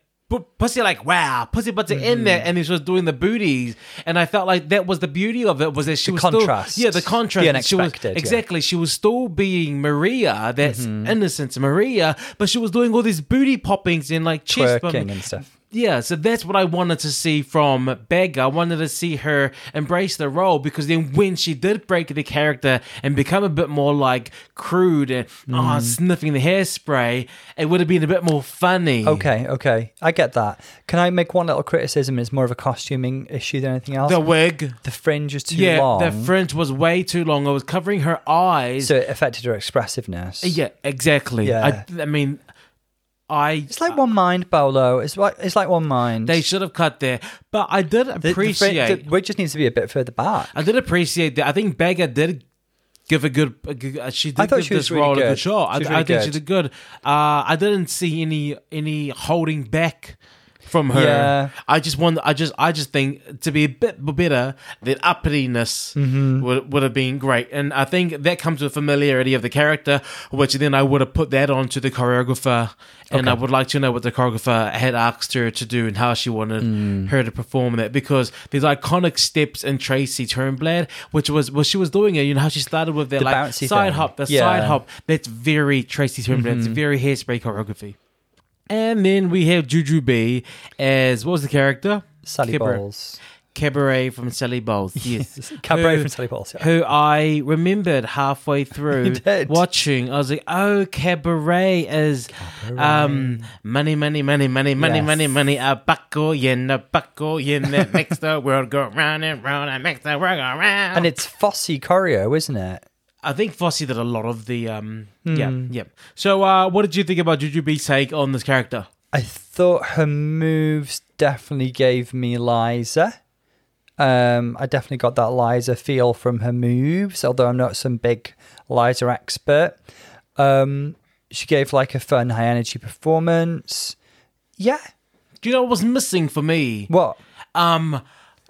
pussy like wow pussy in Mm-hmm. there and then she was doing the booties and I felt like that was the beauty of it was that she The was contrast. still yeah the contrast The she was unexpected, yeah. exactly she was still being Maria that's Mm-hmm. innocent Maria but she was doing all these booty poppings and like chest Twerking and stuff. Yeah, so that's what I wanted to see from Baga. I wanted to see her embrace the role because then when she did break the character and become a bit more like crude and Mm. ah, sniffing the hairspray, it would have been a bit more funny. Okay, okay. I get that. Can I make one little criticism? It's more of a costuming issue than anything else. The wig. The fringe was too yeah, long. the fringe was way too long. It was covering her eyes. so it affected her expressiveness. yeah, exactly. Yeah. I, I mean, I. It's like one mind, Bolo. It's like it's like one mind. They should have cut there, but I did The- the appreciate. the wig just needs to be a bit further back. I did appreciate that. I think Baga did give a good. A good uh, she did I thought give she was this really role a good. good shot. She was I, I really think she good. did good. Uh, I didn't see any any holding back from her. Yeah. I just want. I just. I just think to be a bit better, that uppityness Mm-hmm. would would have been great, and I think that comes with familiarity of the character, which then I would have put that on to the choreographer, and I would like to know what the choreographer had asked her to do and how she wanted Mm. her to perform that because there's iconic steps in Tracy Turnblad, which was well she was doing it. You know how she started with that The like side thing. hop, the Yeah. Mm-hmm. side hop. That's very Tracy Turnblad. It's very hairspray choreography. And then we have Jujubee as what was the character? Sally Kipper. Balls. Cabaret from Sally Bowles. Yes. Cabaret Who- from Sally Bowles. Yeah. Who I remembered halfway through watching. I was like, oh, Cabaret is um, money, money, money, money, money, Yes. money, money, a buckle yen, a buckle yen that makes the world go round and round and makes the world go round. And it's Fosse choreo, isn't it? I think Fosse did a lot of the um yeah yeah. So uh what did you think about Jujubee's take on this character? I thought her moves definitely gave me Liza. Um, I definitely got that Liza feel from her moves, although I'm not some big Liza expert. Um, she gave like a fun, high energy performance. Yeah. Do you know what was missing for me? What? Um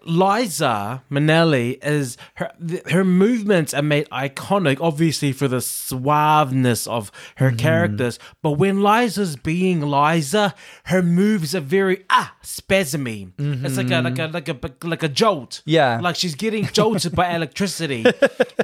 Liza Minnelli is her her movements are made iconic, obviously for the suaveness of her characters. But when Liza's being Liza, her moves are very ah spasmy. It's like a like a like a like a jolt. Yeah. like she's getting jolted by electricity.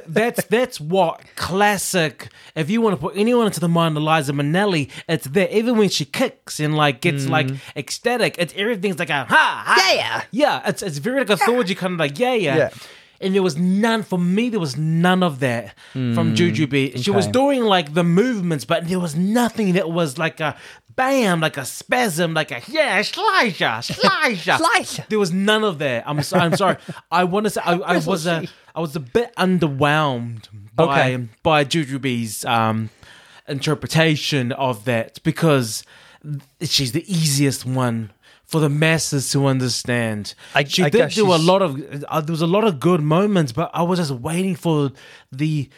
That's that's what classic. If you want to put anyone into the mind of Liza Minnelli, it's there. Even when she kicks and like gets like ecstatic, it's everything's like a ha, ha Yeah. yeah, it's it's very like authority kind of like yeah, yeah. Yeah. And there was none for me. There was none of that from Jujubee. She was okay. doing like the movements, but there was nothing that was like a bam, like a spasm, like a yeah, slicer, slicer. Slicer. There was none of that. I'm so, I'm sorry. I want to say I, I was a I was a bit underwhelmed by Okay. by Jujubee's um interpretation of that because she's the easiest one for the masses to understand. I- she I did do a lot of uh, there was a lot of good moments, but I was just waiting for the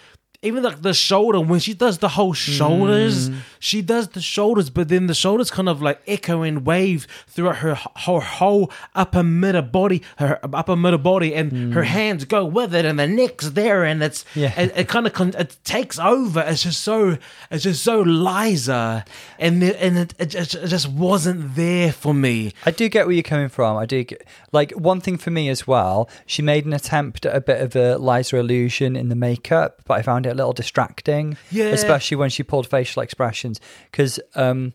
even like the shoulder when she does the whole shoulders, Mm. she does the shoulders, but then the shoulders kind of like echo and wave throughout her her whole upper middle body, her upper middle body, and her hands go with it, and the neck's there, and it's Mm. Yeah. it, it kind of con- it takes over. It's just so it's just so Liza, and the, and it, it, just, it just wasn't there for me. I do get where you're coming from. I do get like one thing for me as well. She made an attempt at a bit of a Liza illusion in the makeup, but I found it a little distracting. Yeah. especially when she pulled facial expressions because um,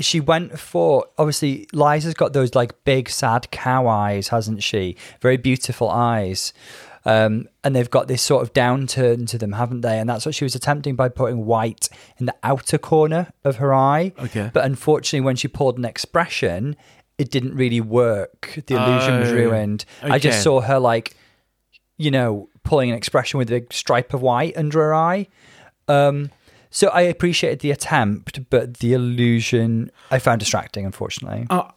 she went for obviously Liza's got those like big sad cow eyes, hasn't she? Very beautiful eyes. Um, and they've got this sort of downturn to them, haven't they? And that's what she was attempting by putting white in the outer corner of her eye. Okay. But unfortunately, when she pulled an expression, it didn't really work. The illusion was Oh, ruined. I just saw her like, you know, pulling an expression with a big stripe of white under her eye. Um, so I appreciated the attempt, but the illusion I found distracting, unfortunately. Uh,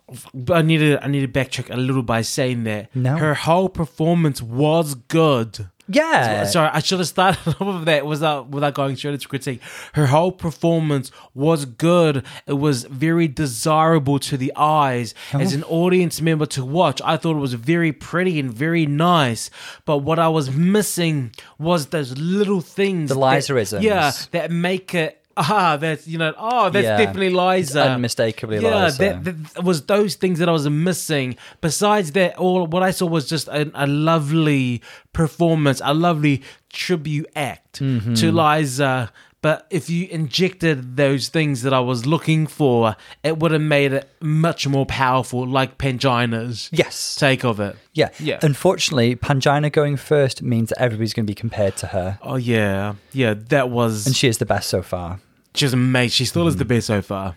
I need to I need to backtrack a little by saying that No. her whole performance was good. Yeah. Sorry, I should have started off of that without without going straight into critique. Her whole performance was good. It was very desirable to the eyes uh-huh. as Oh. an audience member to watch. I thought it was very pretty and very nice. But what I was missing was those little things, The that- Liza-isms. yeah, that make it. Ah, that's you know. Oh, that's Yeah. definitely Liza. Unmistakably yeah, Liza. That, that was those things that I was missing. Besides that, all what I saw was just a, a lovely performance, a lovely tribute act Mm-hmm. to Liza. But if you injected those things that I was looking for, it would have made it much more powerful, like Pangina's yes. take of it. Yeah. Yeah. Unfortunately, Pangina going first means that everybody's going to be compared to her. Oh yeah, yeah, that was. And she is the best so far. She's amazing. She still is Mm. the best so far.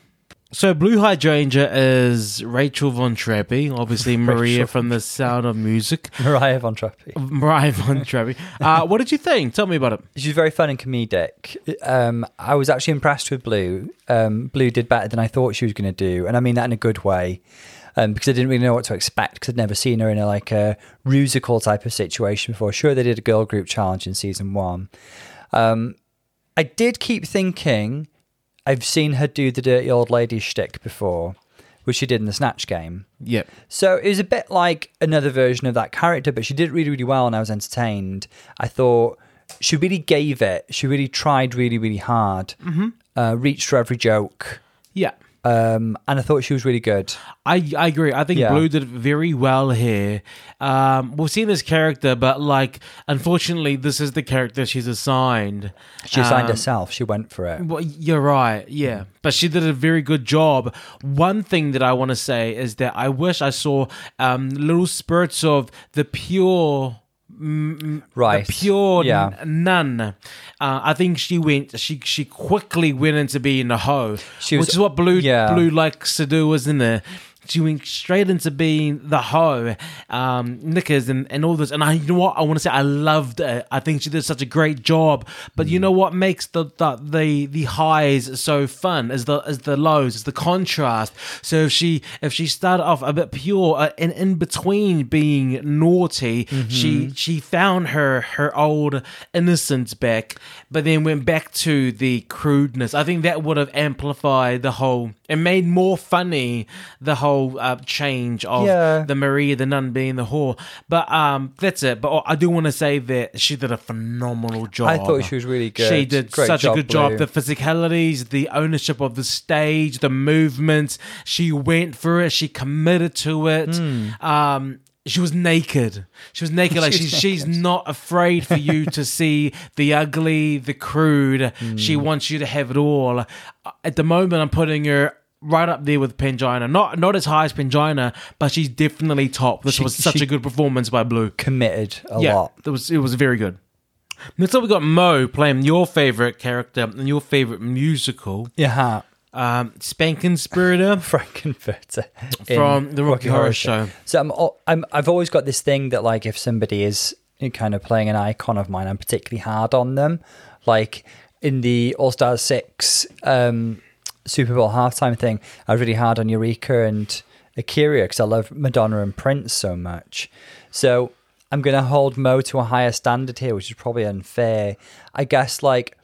So Blu Hydrangea is Rachel Von Trappy, obviously Maria from The Sound of Music. Mariah Von Trappy. Mariah Von Trappy. Uh, what did you think? Tell me about it. She's very fun and comedic. Um, I was actually impressed with Blu. Um, Blu did better than I thought she was going to do, and I mean that in a good way. Um, because I didn't really know what to expect because I'd never seen her in a like a musical type of situation before. Sure, they did a girl group challenge in season one. Um, I did keep thinking I've seen her do the dirty old lady shtick before, which she did in the Snatch game. Yep. So it was a bit like another version of that character, but she did it really, really well, and I was entertained. I thought she really gave it. She really tried really, really hard. Mm-hmm. Uh, reached for every joke. Yeah. Um, and I thought she was really good. I, I agree. I think Yeah. Blu did very well here. Um, we've seen this character, but like, unfortunately, this is the character she's assigned. She assigned Um, herself. She went for it. Well, you're right. Yeah, but she did a very good job. One thing that I want to say is that I wish I saw um, little spurts of the pure. Mm, Right. the pure Yeah. n- nun. Uh, I think she went. She she quickly went into being a hoe, She was- which is what Blu yeah. Blu likes to do, isn't it? She went straight into being the hoe, um, knickers and, and all this. And I, you know what, I want to say, I loved it. I think she did such a great job. But you know what makes the the the, the highs so fun is the is the lows, is the contrast. So if she if she started off a bit pure uh, and in between being naughty, she she found her her old innocence back, but then went back to the crudeness. I think that would have amplified the whole and made more funny the whole uh, change of Yeah. the Maria the nun being the whore. But um, that's it. But I do want to say that she did a phenomenal job. I thought she was really good. She did Great such job, a good job. The physicalities, the ownership of the stage, the movements. She went for it. She committed to it. Hmm. Um, she was naked. She was naked. Like She she's she's not afraid for you to see the ugly, the crude. She Hmm. wants you to have it all. At the moment, I'm putting her right up there with Pangina. Not not as high as Pangina, but she's definitely top. This She- was such a good performance by Blu. Committed a yeah, lot. it was it was very good. Next up, we got Mo playing your favorite character and your favorite musical, Yeah. um, Spankin' Spiritor Frankenfurter from the Rocky, Horror, Show. So I'm, I'm, I've always got this thing that like if somebody is kind of playing an icon of mine, I'm particularly hard on them. Like in the All Stars Six um, Super Bowl halftime thing, I was really hard on Eureka and A'keria because I love Madonna and Prince so much. So I'm gonna hold Mo to a higher standard here, which is probably unfair. I guess like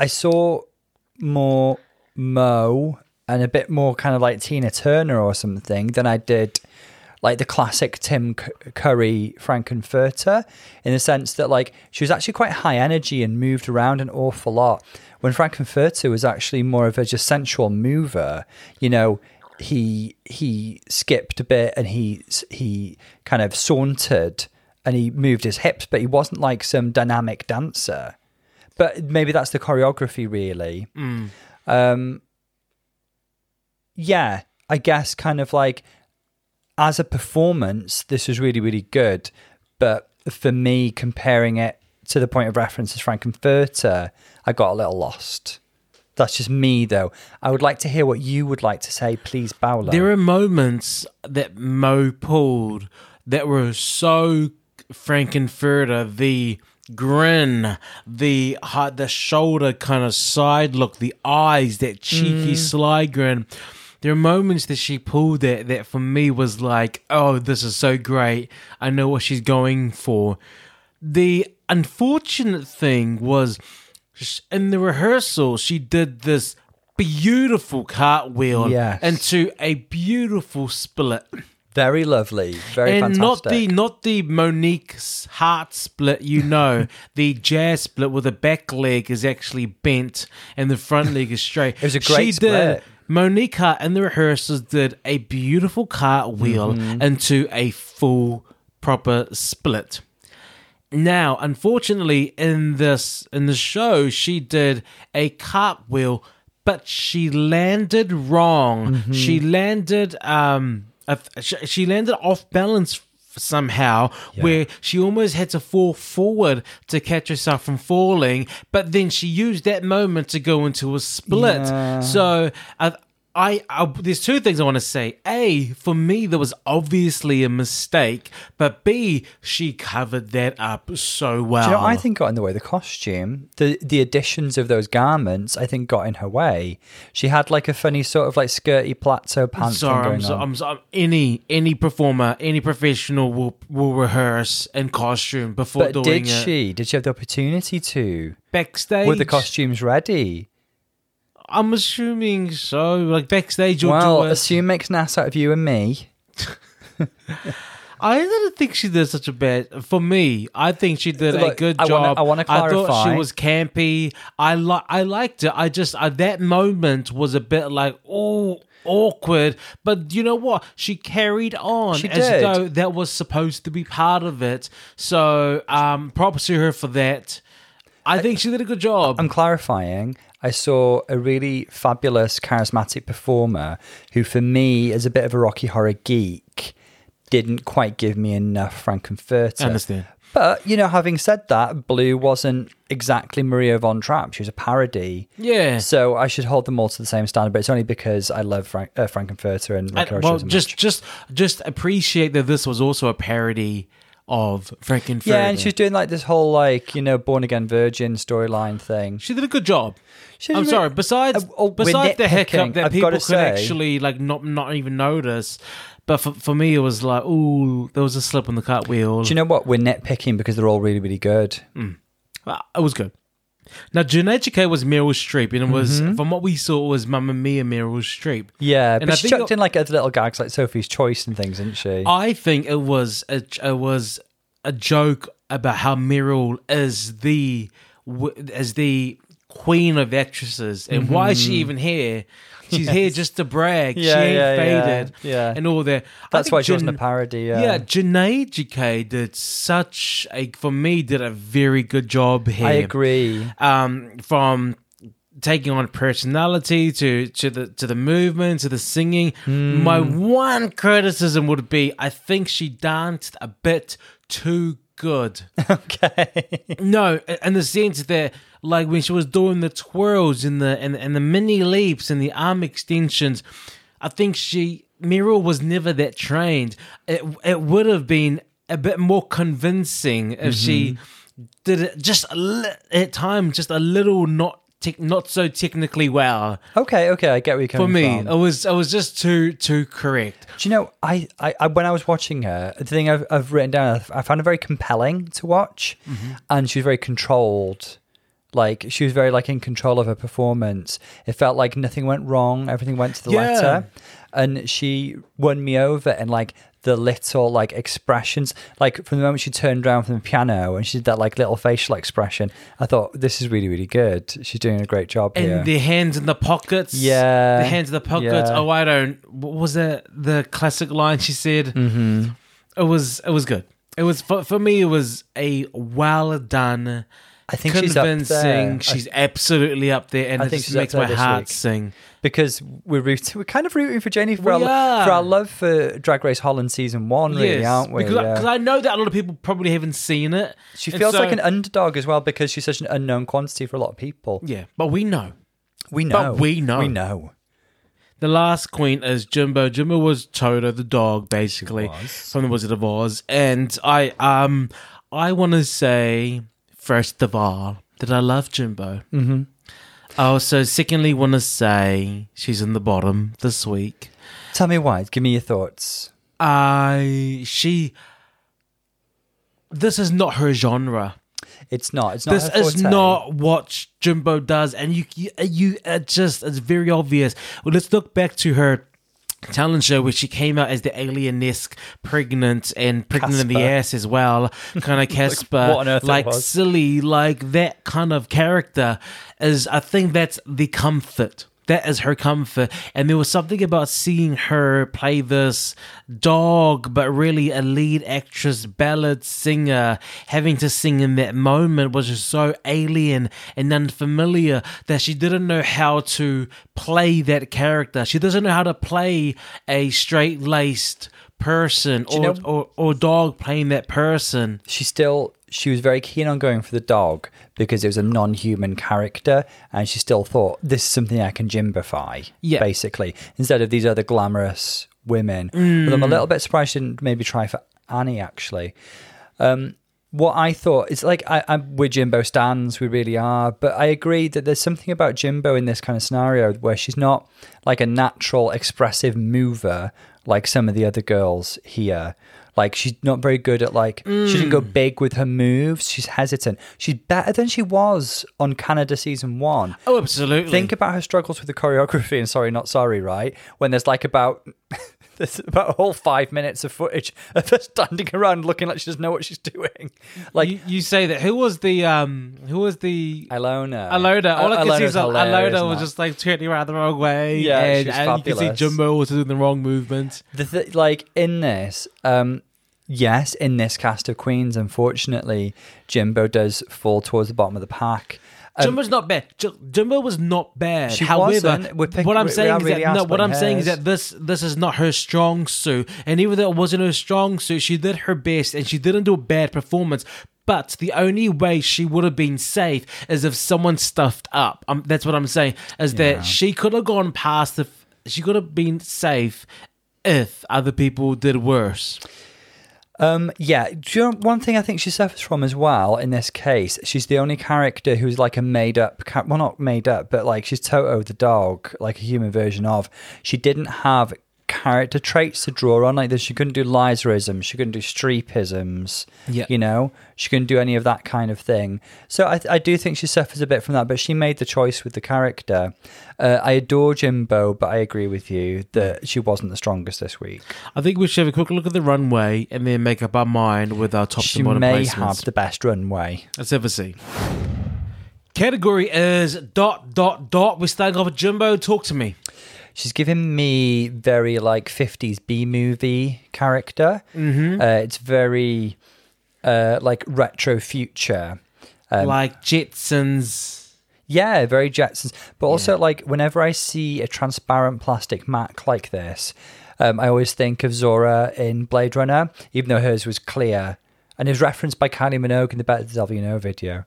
I saw more Mo and a bit more kind of like Tina Turner or something than I did like the classic Tim C- Curry Frankenfurter in the sense that like she was actually quite high energy and moved around an awful lot. When Frankenfurter was actually more of a just sensual mover you know he he skipped a bit and he he kind of sauntered and he moved his hips but he wasn't like some dynamic dancer. But maybe that's the choreography really. Um yeah i guess kind of like as a performance this was really really good but for me comparing it to the point of reference as frankenfurter i got a little lost that's just me though i would like to hear what you would like to say please Bowler. There are moments that Mo pulled that were so Frankenfurter, the grin, the the shoulder kind of side look, the eyes, that cheeky mm. sly grin. There are moments that she pulled that that for me was like, oh, this is so great. I know what she's going for. The unfortunate thing was in the rehearsal, she did this beautiful cartwheel Yes. into a beautiful split. very lovely very and fantastic not the not the Monique's heart split, you know, the jazz split where the back leg is actually bent and the front leg is straight. It was a great she split. Did, Monique Heart in the rehearsals did a beautiful cartwheel Mm-hmm. into a full proper split. Now, unfortunately, in this in the show, she did a cartwheel, but she landed wrong. Mm-hmm. She landed um, she landed off balance somehow, where she almost had to fall forward to catch herself from falling. But then she used that moment to go into a split. Yeah. So. I, I, I there's two things I want to say. A, for me, there was obviously a mistake, but B, she covered that up so well. Do you know I think got in the way? The costume, the the additions of those garments, I think got in her way. She had like a funny sort of like skirty plateau pants Sorry, going I'm, so. I'm, so, any any performer, any professional will will rehearse in costume before but doing did it. she? Did she have the opportunity to? backstage? Were the costumes ready? I'm assuming so. Like backstage, you'll Well, do assume makes an ass out of you and me. I didn't think she did such a bad. For me, I think she did a Look, good I wanna- job. I wanna thought she was campy. I li- I liked it. I just uh, that moment was a bit like oh awkward. But you know what? She carried on She as did. though that was supposed to be part of it. So um, props to her for that. I think she did a good job. I'm clarifying. I saw a really fabulous, charismatic performer who, for me, as a bit of a Rocky Horror geek, didn't quite give me enough Frankenfurter. Understand. But, you know, having said that, Blu wasn't exactly Maria von Trapp. She was a parody. Yeah. So I should hold them all to the same standard, but it's only because I love Frank, uh, Frankenfurter and Rocky Horror well, much. just just just appreciate that this was also a parody of Frankenfurter. Yeah, and she's doing like this whole, like, you know, born again virgin storyline thing. She did a good job. She I'm sorry. Besides, Uh, oh, besides the hiccup that I've people could say- actually like not not even notice, but for, for me it was like, ooh, there was a slip on the cartwheel. Do you know what? We're nitpicking because they're all really, really good. Uh, it was good. Now, Janey was Meryl Streep, and it was Mm-hmm. from what we saw it was Mamma Mia Meryl Streep. Yeah, And but I she chucked in like other little gags like Sophie's Choice and things, didn't she? I think it was a, it was a joke about how Meryl is the is the queen of actresses, and why is she even here? She's here just to brag. Yeah, she ain't yeah, yeah, faded, yeah. and all that. That's why she wasn't a parody. Yeah. Yeah, Janey Jacké did such a for me did a very good job here. I agree. Um, from taking on personality to to the to the movement to the singing. Hmm. My one criticism would be I think she danced a bit too good. Okay. No, in the sense that like when she was doing the twirls and the and, and the mini leaps and the arm extensions, I think she Meryl was never that trained. It it would have been a bit more convincing if she mm-hmm. did it just a li- at times just a little not tech not so technically well. okay, okay, I get where you're coming For me, from. it was I was just too too correct. Do you know, I, I, I when I was watching her, the thing I've, I've written down, I found her very compelling to watch, Mm-hmm. and she was very controlled. Like she was very like in control of her performance. It felt like nothing went wrong. Everything went to the Yeah. letter, and she won me over. And like the little like expressions, like from the moment she turned around from the piano and she did that like little facial expression, I thought this is really really good. She's doing a great job And here. the hands in the pockets. Yeah. The hands in the pockets. Yeah. Oh, I don't. What was that? The classic line she said? mm-hmm. It was. It was good. It was for, for me. It was a well done, I think she's up convincing. I- She's absolutely up there, and I it think just makes my heart week. sing. Because we're rooting, we're kind of rooting for Janey for We our, are. for our love for Drag Race Holland season one, really, aren't we? Because I, I know that a lot of people probably haven't seen it. she feels so- like an underdog as well because she's such an unknown quantity for a lot of people. Yeah, but we know. We But know, we know. we know. The last queen is Jimbo. Jimbo was Toto the dog, basically, from the Wizard of Oz. And I um I want to say first of all that I love Jimbo. Mm-hmm. Oh, I also secondly want to say she's in the bottom this week. Tell me why. Give me your thoughts. I she. This is not her genre. It's not. It's not. this is not what Jimbo does, and you you, you it just it's very obvious. Well, let's look back to her talent show where she came out as the alien-esque pregnant and pregnant in the ass as well. Kind of casper. earth like silly like that kind of character is i think that's the comfort that is her comfort and there was something about seeing her play this dog but really a lead actress ballad singer having to sing in that moment was just so alien and unfamiliar that she didn't know how to play that character she doesn't know how to play a straight-laced person or, or, or dog playing that person She still. She was very keen on going for the dog because it was a non-human character, and she still thought this is something I can Jimbify. Yeah. basically, instead of these other glamorous women. But Mm. I'm a little bit surprised she didn't maybe try for Annie actually. Um, what I thought it's like I, with Jimbo stands, we really are. But I agree that there's something about Jimbo in this kind of scenario where she's not like a natural expressive mover like some of the other girls here. Like she's not very good at like she doesn't Mm. go big with her moves. She's hesitant. She's better than she was on Canada season one. oh absolutely Think about her struggles with the choreography and sorry, not sorry, right? When there's like about There's about a whole five minutes of footage of her standing around looking like she doesn't know what she's doing. Like you, you say that who was the um who was the Ilona. Alona. All I can see is that Alona's hilarious, Alona was just like turning around the wrong way. Yeah, and, she's and you can see. Jimbo was doing the wrong movement. the th- like in this. Um, yes, in this cast of queens, unfortunately, Jimbo does fall towards the bottom of the pack. Um, Jimbo's not bad. J- Jumbo was not bad. She However, what I'm saying is really that no, what I'm saying is that this this is not her strong suit. And even though it wasn't her strong suit, she did her best and she didn't do a bad performance. But the only way she would have been safe is if someone stuffed up. Um, that's what I'm saying. Is Yeah. that she could have gone past the. She could have been safe if other people did worse. Um, yeah, you know one thing I think she suffers from as well in this case? She's the only character who's like a made up, well, not made up, but like she's Toto the dog, like a human version of. She didn't have character traits to draw on like this. She couldn't do Lizarisms, she couldn't do Streepisms. Yeah. you know, she couldn't do any of that kind of thing. So I, I do think she suffers a bit from that, but she made the choice with the character. Uh, I adore Jimbo, but I agree with you that she wasn't the strongest this week. I think we should have a quick look at the runway and then make up our mind with our top she and bottom may placements. have the best runway. Let's a see. Category is dot dot dot. We're starting off with Jimbo. Talk to me. She's giving me very like 50s B movie character. Mm-hmm. Uh, it's very uh, like retro future. Um, like Jetsons. Yeah, very Jetsons. But also, like, whenever I see a transparent plastic Mac like this, um, I always think of Zhora in Blade Runner, even though hers was clear. And is referenced by Kylie Minogue in the Better You Know video.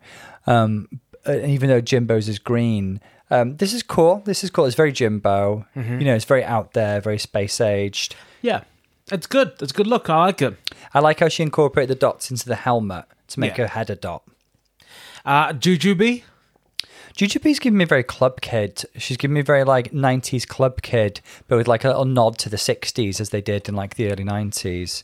Um, uh, even though Jimbo's is green. Um, this is cool. This is cool. It's very Jimbo. You know, it's very out there, very space aged. Yeah, it's good. It's a good look. I like it. I like how she incorporated the dots into the helmet to make Yeah. her head a dot. Uh, Jujubee. Jujubee's giving me very club kid. She's giving me very like 90s club kid, but with like a little nod to the 60s as they did in like the early 90s.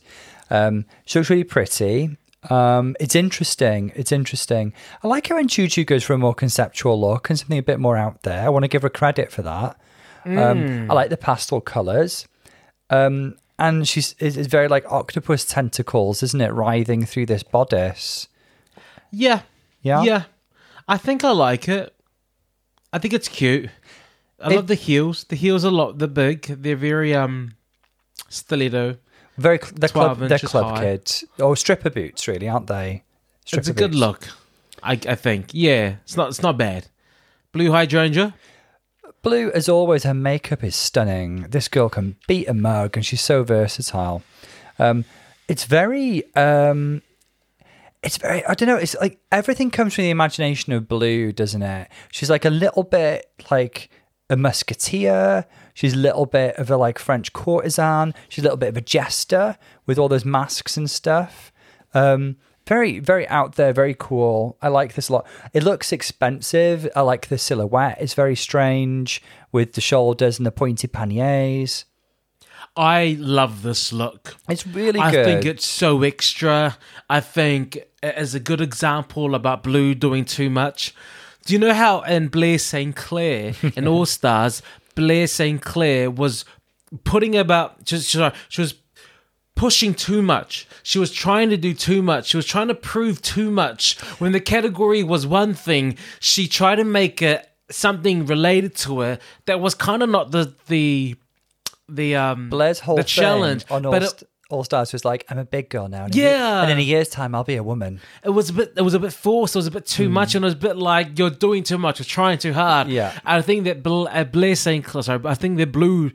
Um, she looks really pretty. Um, it's interesting. It's interesting. I like it when Juju goes for a more conceptual look and something a bit more out there. I want to give her credit for that. Um, I like the pastel colors. Um, and she's it's it's very like octopus tentacles, isn't it? Writhing through this bodice. Yeah. Yeah? Yeah. I think I like it. I think it's cute. I It- love the heels. The heels are a lot. They're big. They're very um stiletto. Very, cl- they're club, they're club high. kids. Or stripper boots, really, aren't they? it's a Stripper good boots. look. I I think. Yeah. It's not. It's not bad. Blu Hydrangea. Blu, as always, her makeup is stunning. This girl can beat a mug, and she's so versatile. Um, it's very, um, it's very. I don't know. It's like everything comes from the imagination of Blu, doesn't it? She's like a little bit like a musketeer. She's a little bit of a like French courtesan. She's a little bit of a jester with all those masks and stuff. Um, very, very out there, very cool. I like this a lot. It looks expensive. I like the silhouette. It's very strange with the shoulders and the pointy panniers. I love this look. It's really good. I good. think it's so extra. I think it is a good example about Blu doing too much. Do you know how in Blair St. Clair in All Stars, Blair St. Clair was putting about just she was pushing too much. She was trying to do too much. She was trying to prove too much. When the category was one thing, she tried to make it something related to it that was kind of not the the the um Blair's whole the challenge but it- All Stars was like, I'm a big girl now. And in a year- Yeah. and in a year's time, I'll be a woman. it was a bit it was a bit forced it was a bit too much and it was a bit like you're doing too much you're trying too hard. Yeah. and i think that Bl- uh, blair st clair sorry, i think that Blu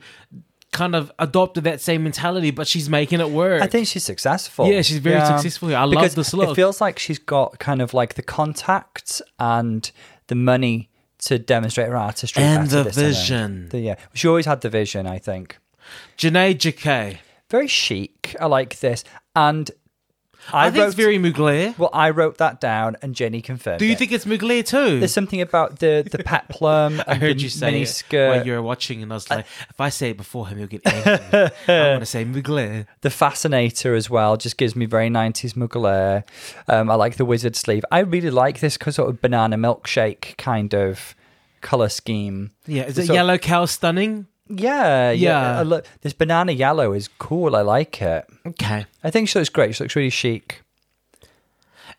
kind of adopted that same mentality but she's making it work I think she's successful. Yeah, she's very successful here. I love Because this It feels like she's got kind of like the contacts and the money to demonstrate her artistry. And the this time around. vision. The- yeah, she always had the vision. I think Janey Jacké. Very chic. I like this, and I, I, think wrote. it's very Mugler. well, I wrote that down, and Jenny confirmed. Do you it. think it's Mugler too? there's something about the the peplum? I and heard you say it skirt. while you were watching, and I was like, if I say it before him, he'll get angry. I want to say Mugler. The Fascinator as well just gives me very 90s Mugler. Um, I like the wizard sleeve. I really like this sort of banana milkshake kind of color scheme. Yeah, is The it sort of- Yellow Cow Stunning? Yeah, yeah. Yeah. Look, this banana yellow is cool. I like it. Okay. I think she looks great. She looks really chic.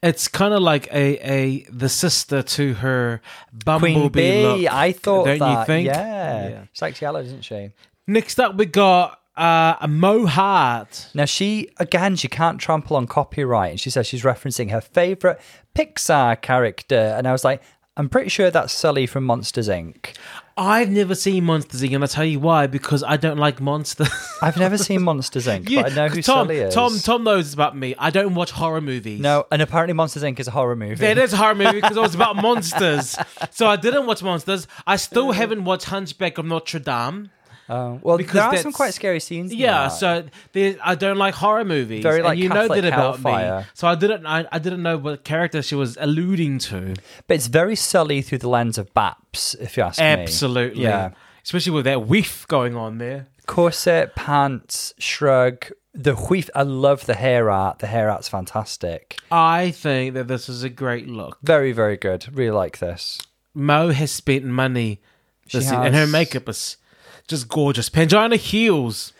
It's kind of like a, a the sister to her Bumblebee Queen Bee. look. I thought don't that. you think? Yeah. Yeah. She likes yellow, doesn't she? Next up, we got uh, a Mo Heart. Now she again she can't trample on copyright and she says she's referencing her favorite Pixar character and I was like I'm pretty sure that's Sully from Monsters Inc. I've never seen Monsters Inc. and I'll tell you why because I don't like monsters. I've never seen Monsters Inc. You- but I know who Tom, Sully is. Tom, Tom knows about me. I don't watch horror movies. No, and apparently Monsters Inc. is a horror movie. It is a horror movie because it was about monsters. So I didn't watch monsters. I still mm. haven't watched Hunchback of Notre Dame. Oh, well, Because there are some quite scary scenes. Yeah, so there, I don't like horror movies. Very and like you know that about me. So I didn't. I, I didn't know what character she was alluding to. but it's very Sully through the lens of Baps, if you ask me. Absolutely. Yeah. Especially with that whiff going on there. Corset, pants, shrug. The whiff. I love the hair art. The hair art's fantastic. I think that this is a great look. Very, very good. Really like this. Mo has spent money, She this and her has. makeup is just gorgeous. Pangina Heals.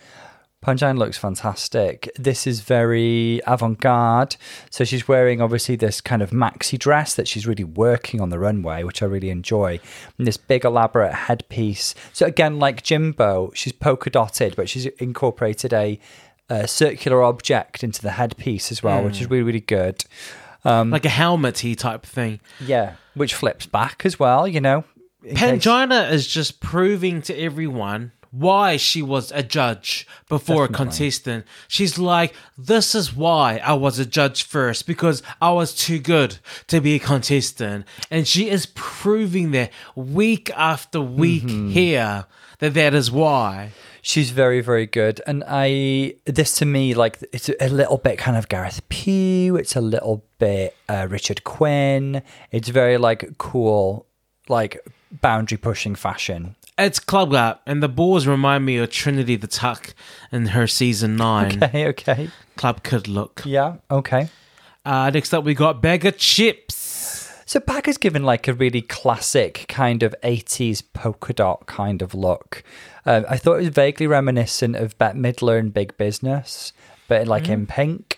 Pangina looks fantastic. This is very avant garde. So she's wearing obviously this kind of maxi dress that she's really working on the runway, which I really enjoy. And this big elaborate headpiece. So again, like Jimbo, she's polka dotted, but she's incorporated a, uh circular object into the headpiece as well, which is really, really good. Um, like a helmety type thing. Yeah, which flips back as well, you know. In case- Pangina is just proving to everyone why she was a judge before a contestant. She's like, this is why I was a judge first because I was too good to be a contestant. And she is proving that week after week Mm-hmm. here that that is why. She's very, very good. And I, this to me, like, it's a little bit kind of Gareth Pugh. It's a little bit uh, Richard Quinn. It's very, like, cool, like, boundary pushing fashion. It's Club Gap, and the balls remind me of Trinity the Tuck in her season nine Okay, okay. Club could look. Yeah, okay. Uh, next up, we got Baga Chipz. So Baga's given like a really classic kind of 80s polka dot kind of look. Um, I thought it was vaguely reminiscent of Bette Midler in Big Business, but like in pink.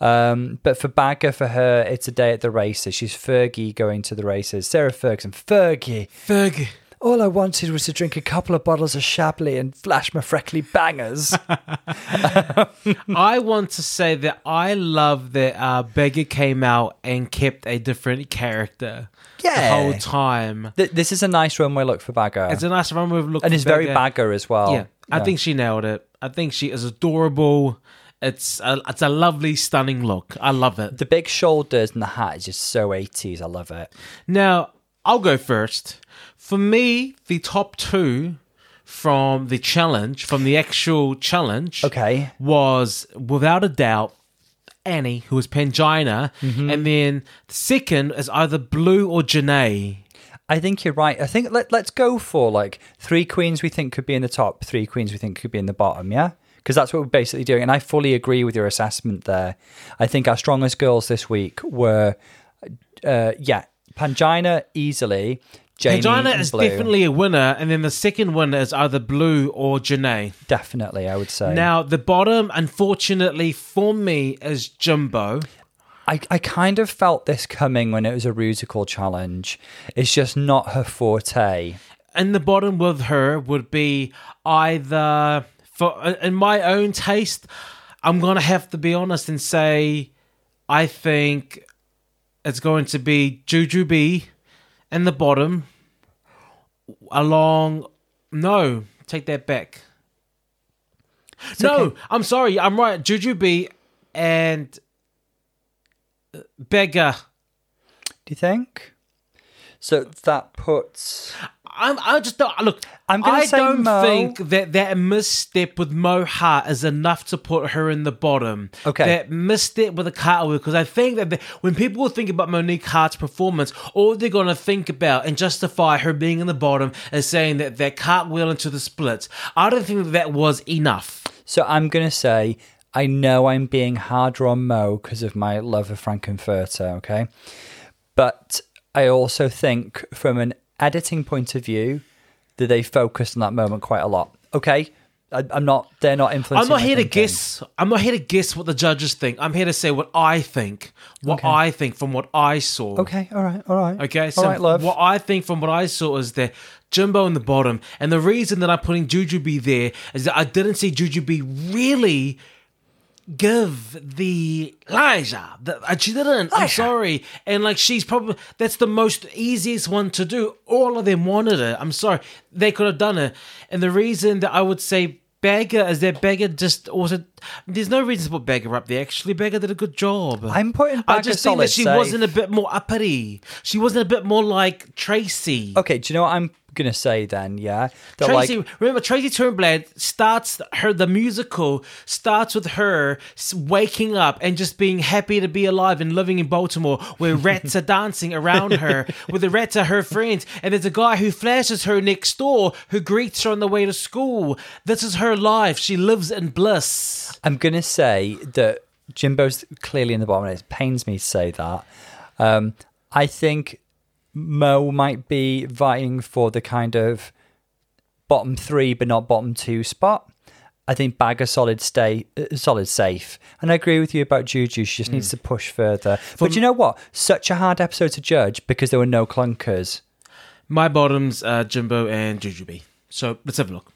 Um, but for Baga, for her, it's a day at the races. She's Fergie going to the races. Sarah Ferguson, Fergie. Fergie. All I wanted was to drink a couple of bottles of Chablis and flash my freckly bangers. I want to say that I love that uh, Baga came out and kept a different character Yeah. the whole time. Th- this is a nice runway look for Baga. It's a nice runway look, and for it's very Baga as well. Yeah, I think she nailed it. I think she is adorable. It's a, it's a lovely, stunning look. I love it. the big shoulders and the hat is just so 80s. I love it. Now, I'll go first. For me, the top two from the challenge, from the actual challenge, Okay. was without a doubt Annie, who was Pangina, Mm-hmm. and then the second is either Blu or Janey. I think you're right. I think let, let's go for like three queens we think could be in the top, three queens we think could be in the bottom, yeah? Because that's what we're basically doing. And I fully agree with your assessment there. I think our strongest girls this week were, uh, yeah, Pangina easily, Jamie Pangina is Blu. definitely a winner, and then the second winner is either Blu or Janey. Definitely, I would say. Now, the bottom, unfortunately for me, is Jimbo. I, I kind of felt this coming when it was a musical challenge. It's just not her forte. And the bottom with her would be either, for in my own taste, I'm going to have to be honest and say, I think it's going to be Jujubee in the bottom, along. No, take that back. no, okay. I'm sorry. I'm right. Jujubee and uh, Baga. Do you think? So that puts. I'm, I just don't look. I'm gonna I say don't Mo. think that that misstep with Mo Heart is enough to put her in the bottom. Okay. that misstep with the cartwheel because I think that the, when people will think about Monique Heart's performance, all they're gonna think about and justify her being in the bottom is saying that that cartwheel into the splits. I don't think that, that was enough. So I'm going to say, I know I'm being harder on Mo because of my love of Frank-N-Furter, okay? But I also think from an editing point of view that they focused on that moment quite a lot. Okay, I, I'm not. They're not influencing. I'm not here to guess. I'm not here to guess what the judges think. I'm here to say what I think. What I think from what I saw. Okay, all right, all right. Okay, so all right, love. what I think from what I saw is that Jimbo in the bottom, and the reason that I'm putting Jujubee there is that I didn't see Jujubee really give the Elijah. The, uh, she didn't. I'm sorry, and like she's probably that's the most easiest one to do. All of them wanted it. I'm sorry, they could have done it, and the reason that I would say. Baga is that Baga just also. There's no reason to put Baga up there. Actually, Baga did a good job. I'm putting I just think that she safe. wasn't a bit more uppity. She wasn't a bit more like Tracy. Okay, do you know what I'm gonna say then? Yeah, Tracy, like remember Tracy Turnblad starts her the musical starts with her waking up and just being happy to be alive and living in Baltimore, where rats are dancing around her, where the rats are her friends, and there's a guy who flashes her next door who greets her on the way to school. This is her life. She lives in bliss. I'm gonna say that Jimbo's clearly in the bottom. It pains me to say that. Um, I think Mo might be vying for the kind of bottom three, but not bottom two spot. I think Baga solid stay uh, solid safe, and I agree with you about Juju. She just needs to push further. but you know what? Such a hard episode to judge because there were no clunkers. My bottoms are Jimbo and Juju Jujubee. So let's have a look.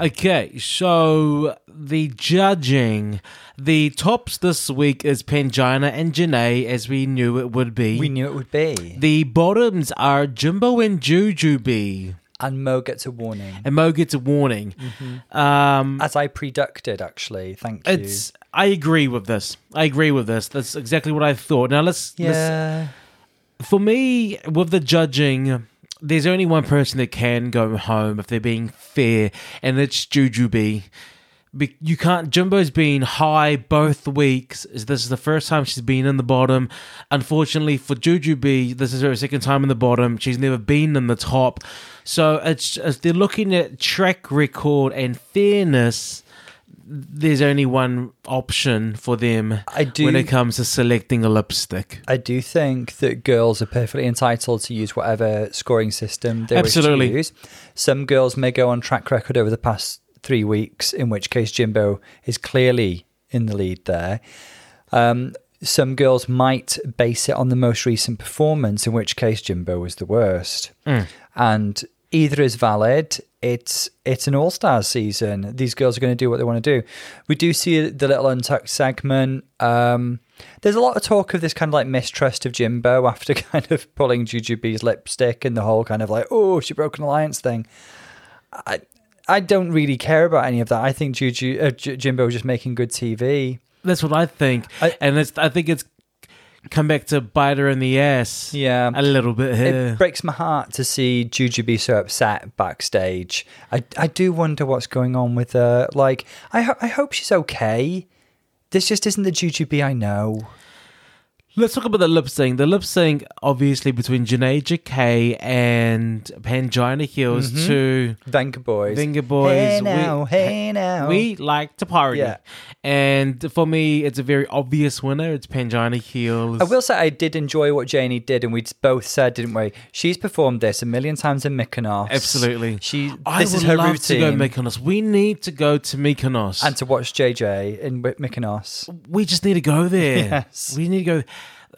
Okay, so the judging, the tops this week is Pangina and Janey, as we knew it would be. We knew it would be, the bottoms are Jimbo and Jujubee, and Mo gets a warning, and Mo gets a warning. Um, as I predicted. Actually, thank you. it's. I agree with this. I agree with this. That's exactly what I thought. Now let's. let's yeah. for me, with the judging, there's only one person that can go home if they're being fair, and it's Juju Jujubee. Be- You can't. Jimbo's been high both weeks. This is the first time she's been in the bottom. Unfortunately for Jujubee, this is her second time in the bottom. She's never been in the top. So it's if they're looking at track record and fairness. There's only one option for them I do- when it comes to selecting a lipstick. I do think that girls are perfectly entitled to use whatever scoring system they Absolutely. wish to use. Some girls may go on track record over the past three weeks, in which case Jimbo is clearly in the lead there. Um, some girls might base it on the most recent performance, in which case Jimbo was the worst. And either is valid. It's it's an all stars season. These girls are going to do what they want to do. We do see the little untucked segment. Um, there's a lot of talk of this kind of like mistrust of Jimbo after kind of pulling Jujubee's lipstick and the whole kind of like oh she broke an alliance thing. I I don't really care about any of that. I think Juju uh, J- Jimbo just making good TV. That's what I think, I- and it's. I think it's come back to bite her in the ass. Yeah. a little bit here. It breaks my heart to see Juju be so upset backstage. I, I do wonder what's going on with her. Like, I, ho- I hope she's okay. This just isn't the Jujubee I know. Let's talk about the lip sync. The lip sync, obviously, between Janey Jacké and Pangina Heals mm-hmm. to Vengaboys. Venga Boys. Hey We- now, hey now. We like to party. Yeah. And for me, it's a very obvious winner. It's Pangina Heals. I will say I did enjoy what Janey did, and we both said, didn't we? She's performed this a million times in Mykonos. Absolutely. She. I this would is her love routine. to go Mykonos. We need to go to Mykonos. and to watch JJ in Wy- Mykonos. we just need to go there. Yes. We need to go.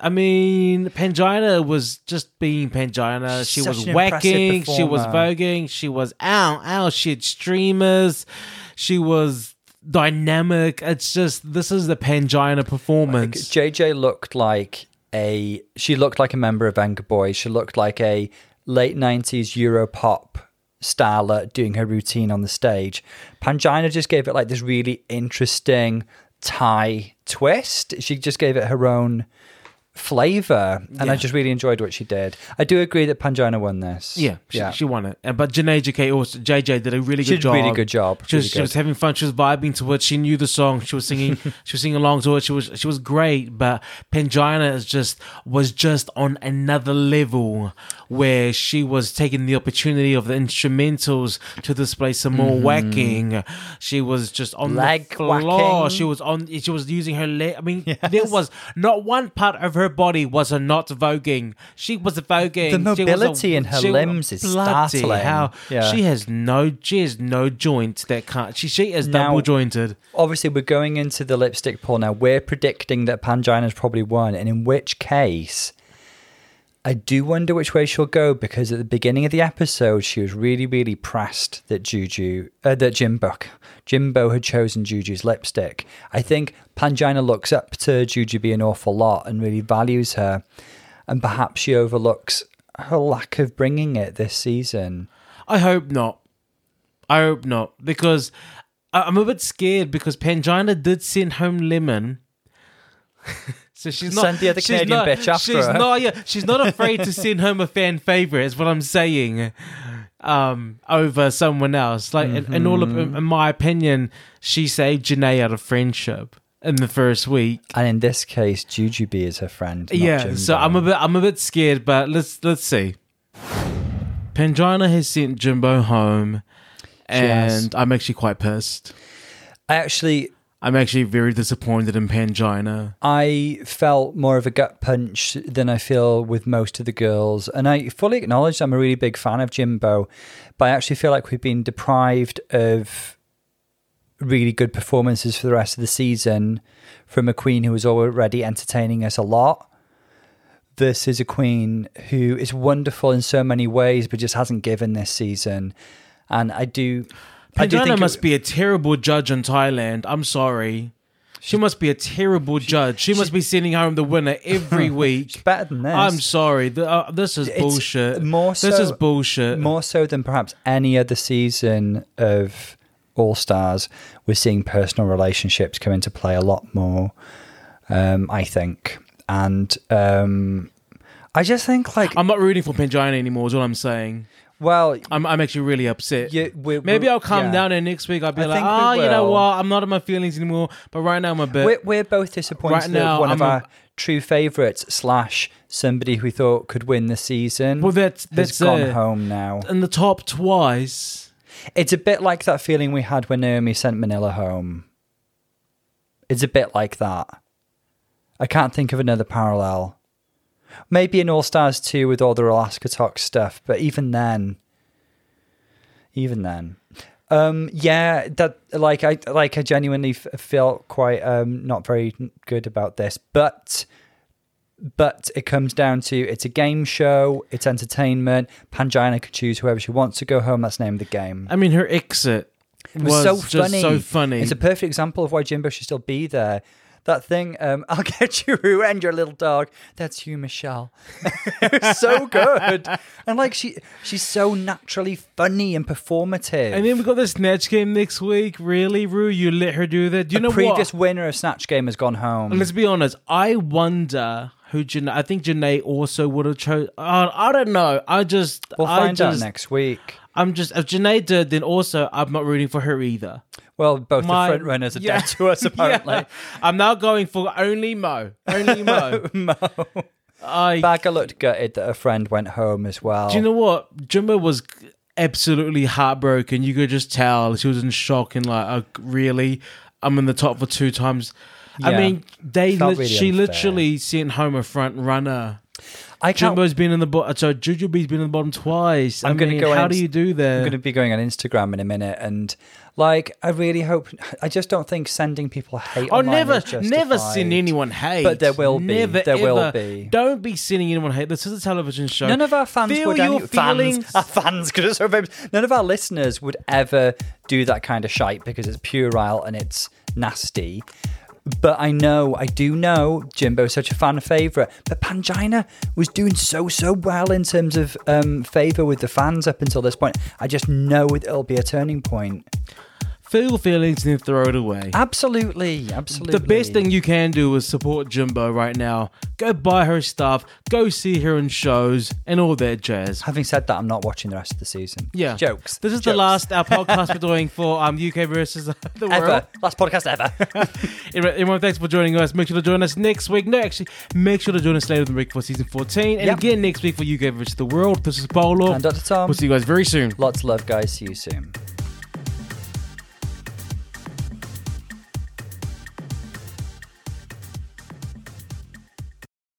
I mean, Pangina was just being Pangina. She Such was an waacking. She was voguing. She was ow, ow. She had streamers. She was dynamic. It's just, this is the Pangina performance. JJ looked like a she looked like a member of Vengaboys. She looked like a late nineties Euro pop starlet doing her routine on the stage. Pangina just gave it like this really interesting Thai twist. She just gave it her own flavor, and I just really enjoyed what she did. I do agree that Pangina won this. Yeah, she, yeah. she won it. And but Janey Jacké also JJ did a really She good did job. really good job. She was, Really she was having fun. She was vibing to it. She knew the song. She was singing. she was singing along to it. She was she was great. But Pangina is just was just on another level where she was taking the opportunity of the instrumentals to display some more mm-hmm. waacking. She was just on. Leg the floor. waacking. She was on. She was using her leg. I mean, there was not one part of her her body was a not voguing. She was voguing. The was a- mobility in her limbs is startling. Hell. Yeah. She has no. She has no joint that can't. She she is Now- double jointed. Obviously, we're going into the lipstick poll now. We're predicting that Pangina Pangina's probably won, and in which case, I do wonder which way she'll go because at the beginning of the episode, she was really, really pressed that Juju, uh, that Jimbo, Jimbo had chosen Juju's lipstick. I think Pangina looks up to Jujubee an awful lot and really values her, and perhaps she overlooks her lack of bringing it this season. I hope not. I hope not because I'm a bit scared because Pangina did send home Lemon. so she's not Send the other she's Canadian not- bitch after she's her. Not, yeah, she's not afraid to send home a fan favorite. Is what I'm saying. Um, over someone else. Like in, in all of, Mm-hmm. in my opinion, she saved Janey out of friendship in the first week. And in this case, Jujubee is her friend. not yeah, so I'm a bit I'm a bit scared, but let's let's see. Pangina has sent Jimbo home, has. and I'm actually quite pissed. I actually I'm actually very disappointed in Pangina. I felt more of a gut punch than I feel with most of the girls. And I fully acknowledge I'm a really big fan of Jimbo, but I actually feel like we've been deprived of really good performances for the rest of the season from a queen who was already entertaining us a lot. This is a queen who is wonderful in so many ways, but just hasn't given this season. And I do. I do think must it- be a terrible judge in Thailand. I'm sorry. She must be a terrible judge. She must be sending home the winner every week. better than this. I'm sorry. Th- uh, this is It's bullshit. more this so- is bullshit. more so than perhaps any other season of All Stars, we're seeing personal relationships come into play a lot more. Um, I think, and um, I just think like, I'm not rooting for Pangina anymore. Is what I'm saying. Well, I'm I'm actually really upset. you, we Maybe we- I'll calm yeah. down and next week I'll be I like, think we oh, you know will. what? I'm not in my feelings anymore. But right now I'm a bit. We're, we're both disappointed Right now, that one of I'm a- our true favourites slash somebody who we thought could win the season well, that's has that's gone it. home now. in the top twice. It's a bit like that feeling we had when Naomi sent Manila home. It's a bit like that. I can't think of another parallel. Maybe in All Stars 2 with all the Alaska Talk stuff, but even then, even then, um, yeah, that like I like I genuinely f- felt quite um not very good about this, but but it comes down to it's a game show, it's entertainment. Pangina could choose whoever she wants to go home. That's the name of the game. I mean, her exit It was, was, so just funny. so funny. It's a perfect example of why Jimbo should still be there. That thing, um, I'll get you and your little dog. That's you, Michelle. so good, and like she, she's so naturally funny and performative. and then we got the snatch game next week. Really, Ru? You let her do that? Do you the know previous what? winner of Snatch Game has gone home. Let's be honest. I wonder who Janey. I think Janey also would have chose. Uh, I don't know. I just. we'll I find just, out next week. I'm just. If Janey did, then also I'm not rooting for her either. Well, both My- the front runners are yeah. dead to us, apparently. Yeah. I'm now going for only Mo. Only Mo. Mo. I. Baga looked gutted that a friend went home as well. Do you know what? Jimbo was absolutely heartbroken. You could just tell she was in shock and like, oh, really? I'm in the top for two times. I mean, they lit- really she unfair. literally sent home a front runner. I can't Jimbo's been in the bottom. So Jujubee's been in the bottom twice. I'm I gonna mean, go How do you do that? I'm going to be going on Instagram in a minute, and like, I really hope. I just don't think sending people hate. Oh, online never, never send anyone hate. But there will be. Never, There will be. Don't be sending anyone hate. This is a television show. None of our fans Feel would. your Any, fans, our fans, because it's so famous. None of our listeners would ever do that kind of shite because it's puerile and it's nasty. But I know, I do know, Jimbo's such a fan favourite. But Pangina was doing so, so well in terms of um, favour with the fans up until this point. I just know it'll be a turning point. Feel your feelings and then throw it away. Absolutely, absolutely. The best thing you can do is support Jimbo right now. Go buy her stuff, go see her in shows, and all that jazz. Having said that, I'm not watching the rest of the season. Yeah. Jokes. This is the last our podcast we're doing for um UK versus the world. Ever. Last podcast ever. Everyone, everyone, thanks for joining us. Make sure to join us next week. No, actually, make sure to join us later in the week for season 14. And Yep. again next week for UK versus the world. This is Paulo. and Dr. Tom. We'll see you guys very soon. Lots of love, guys. See you soon.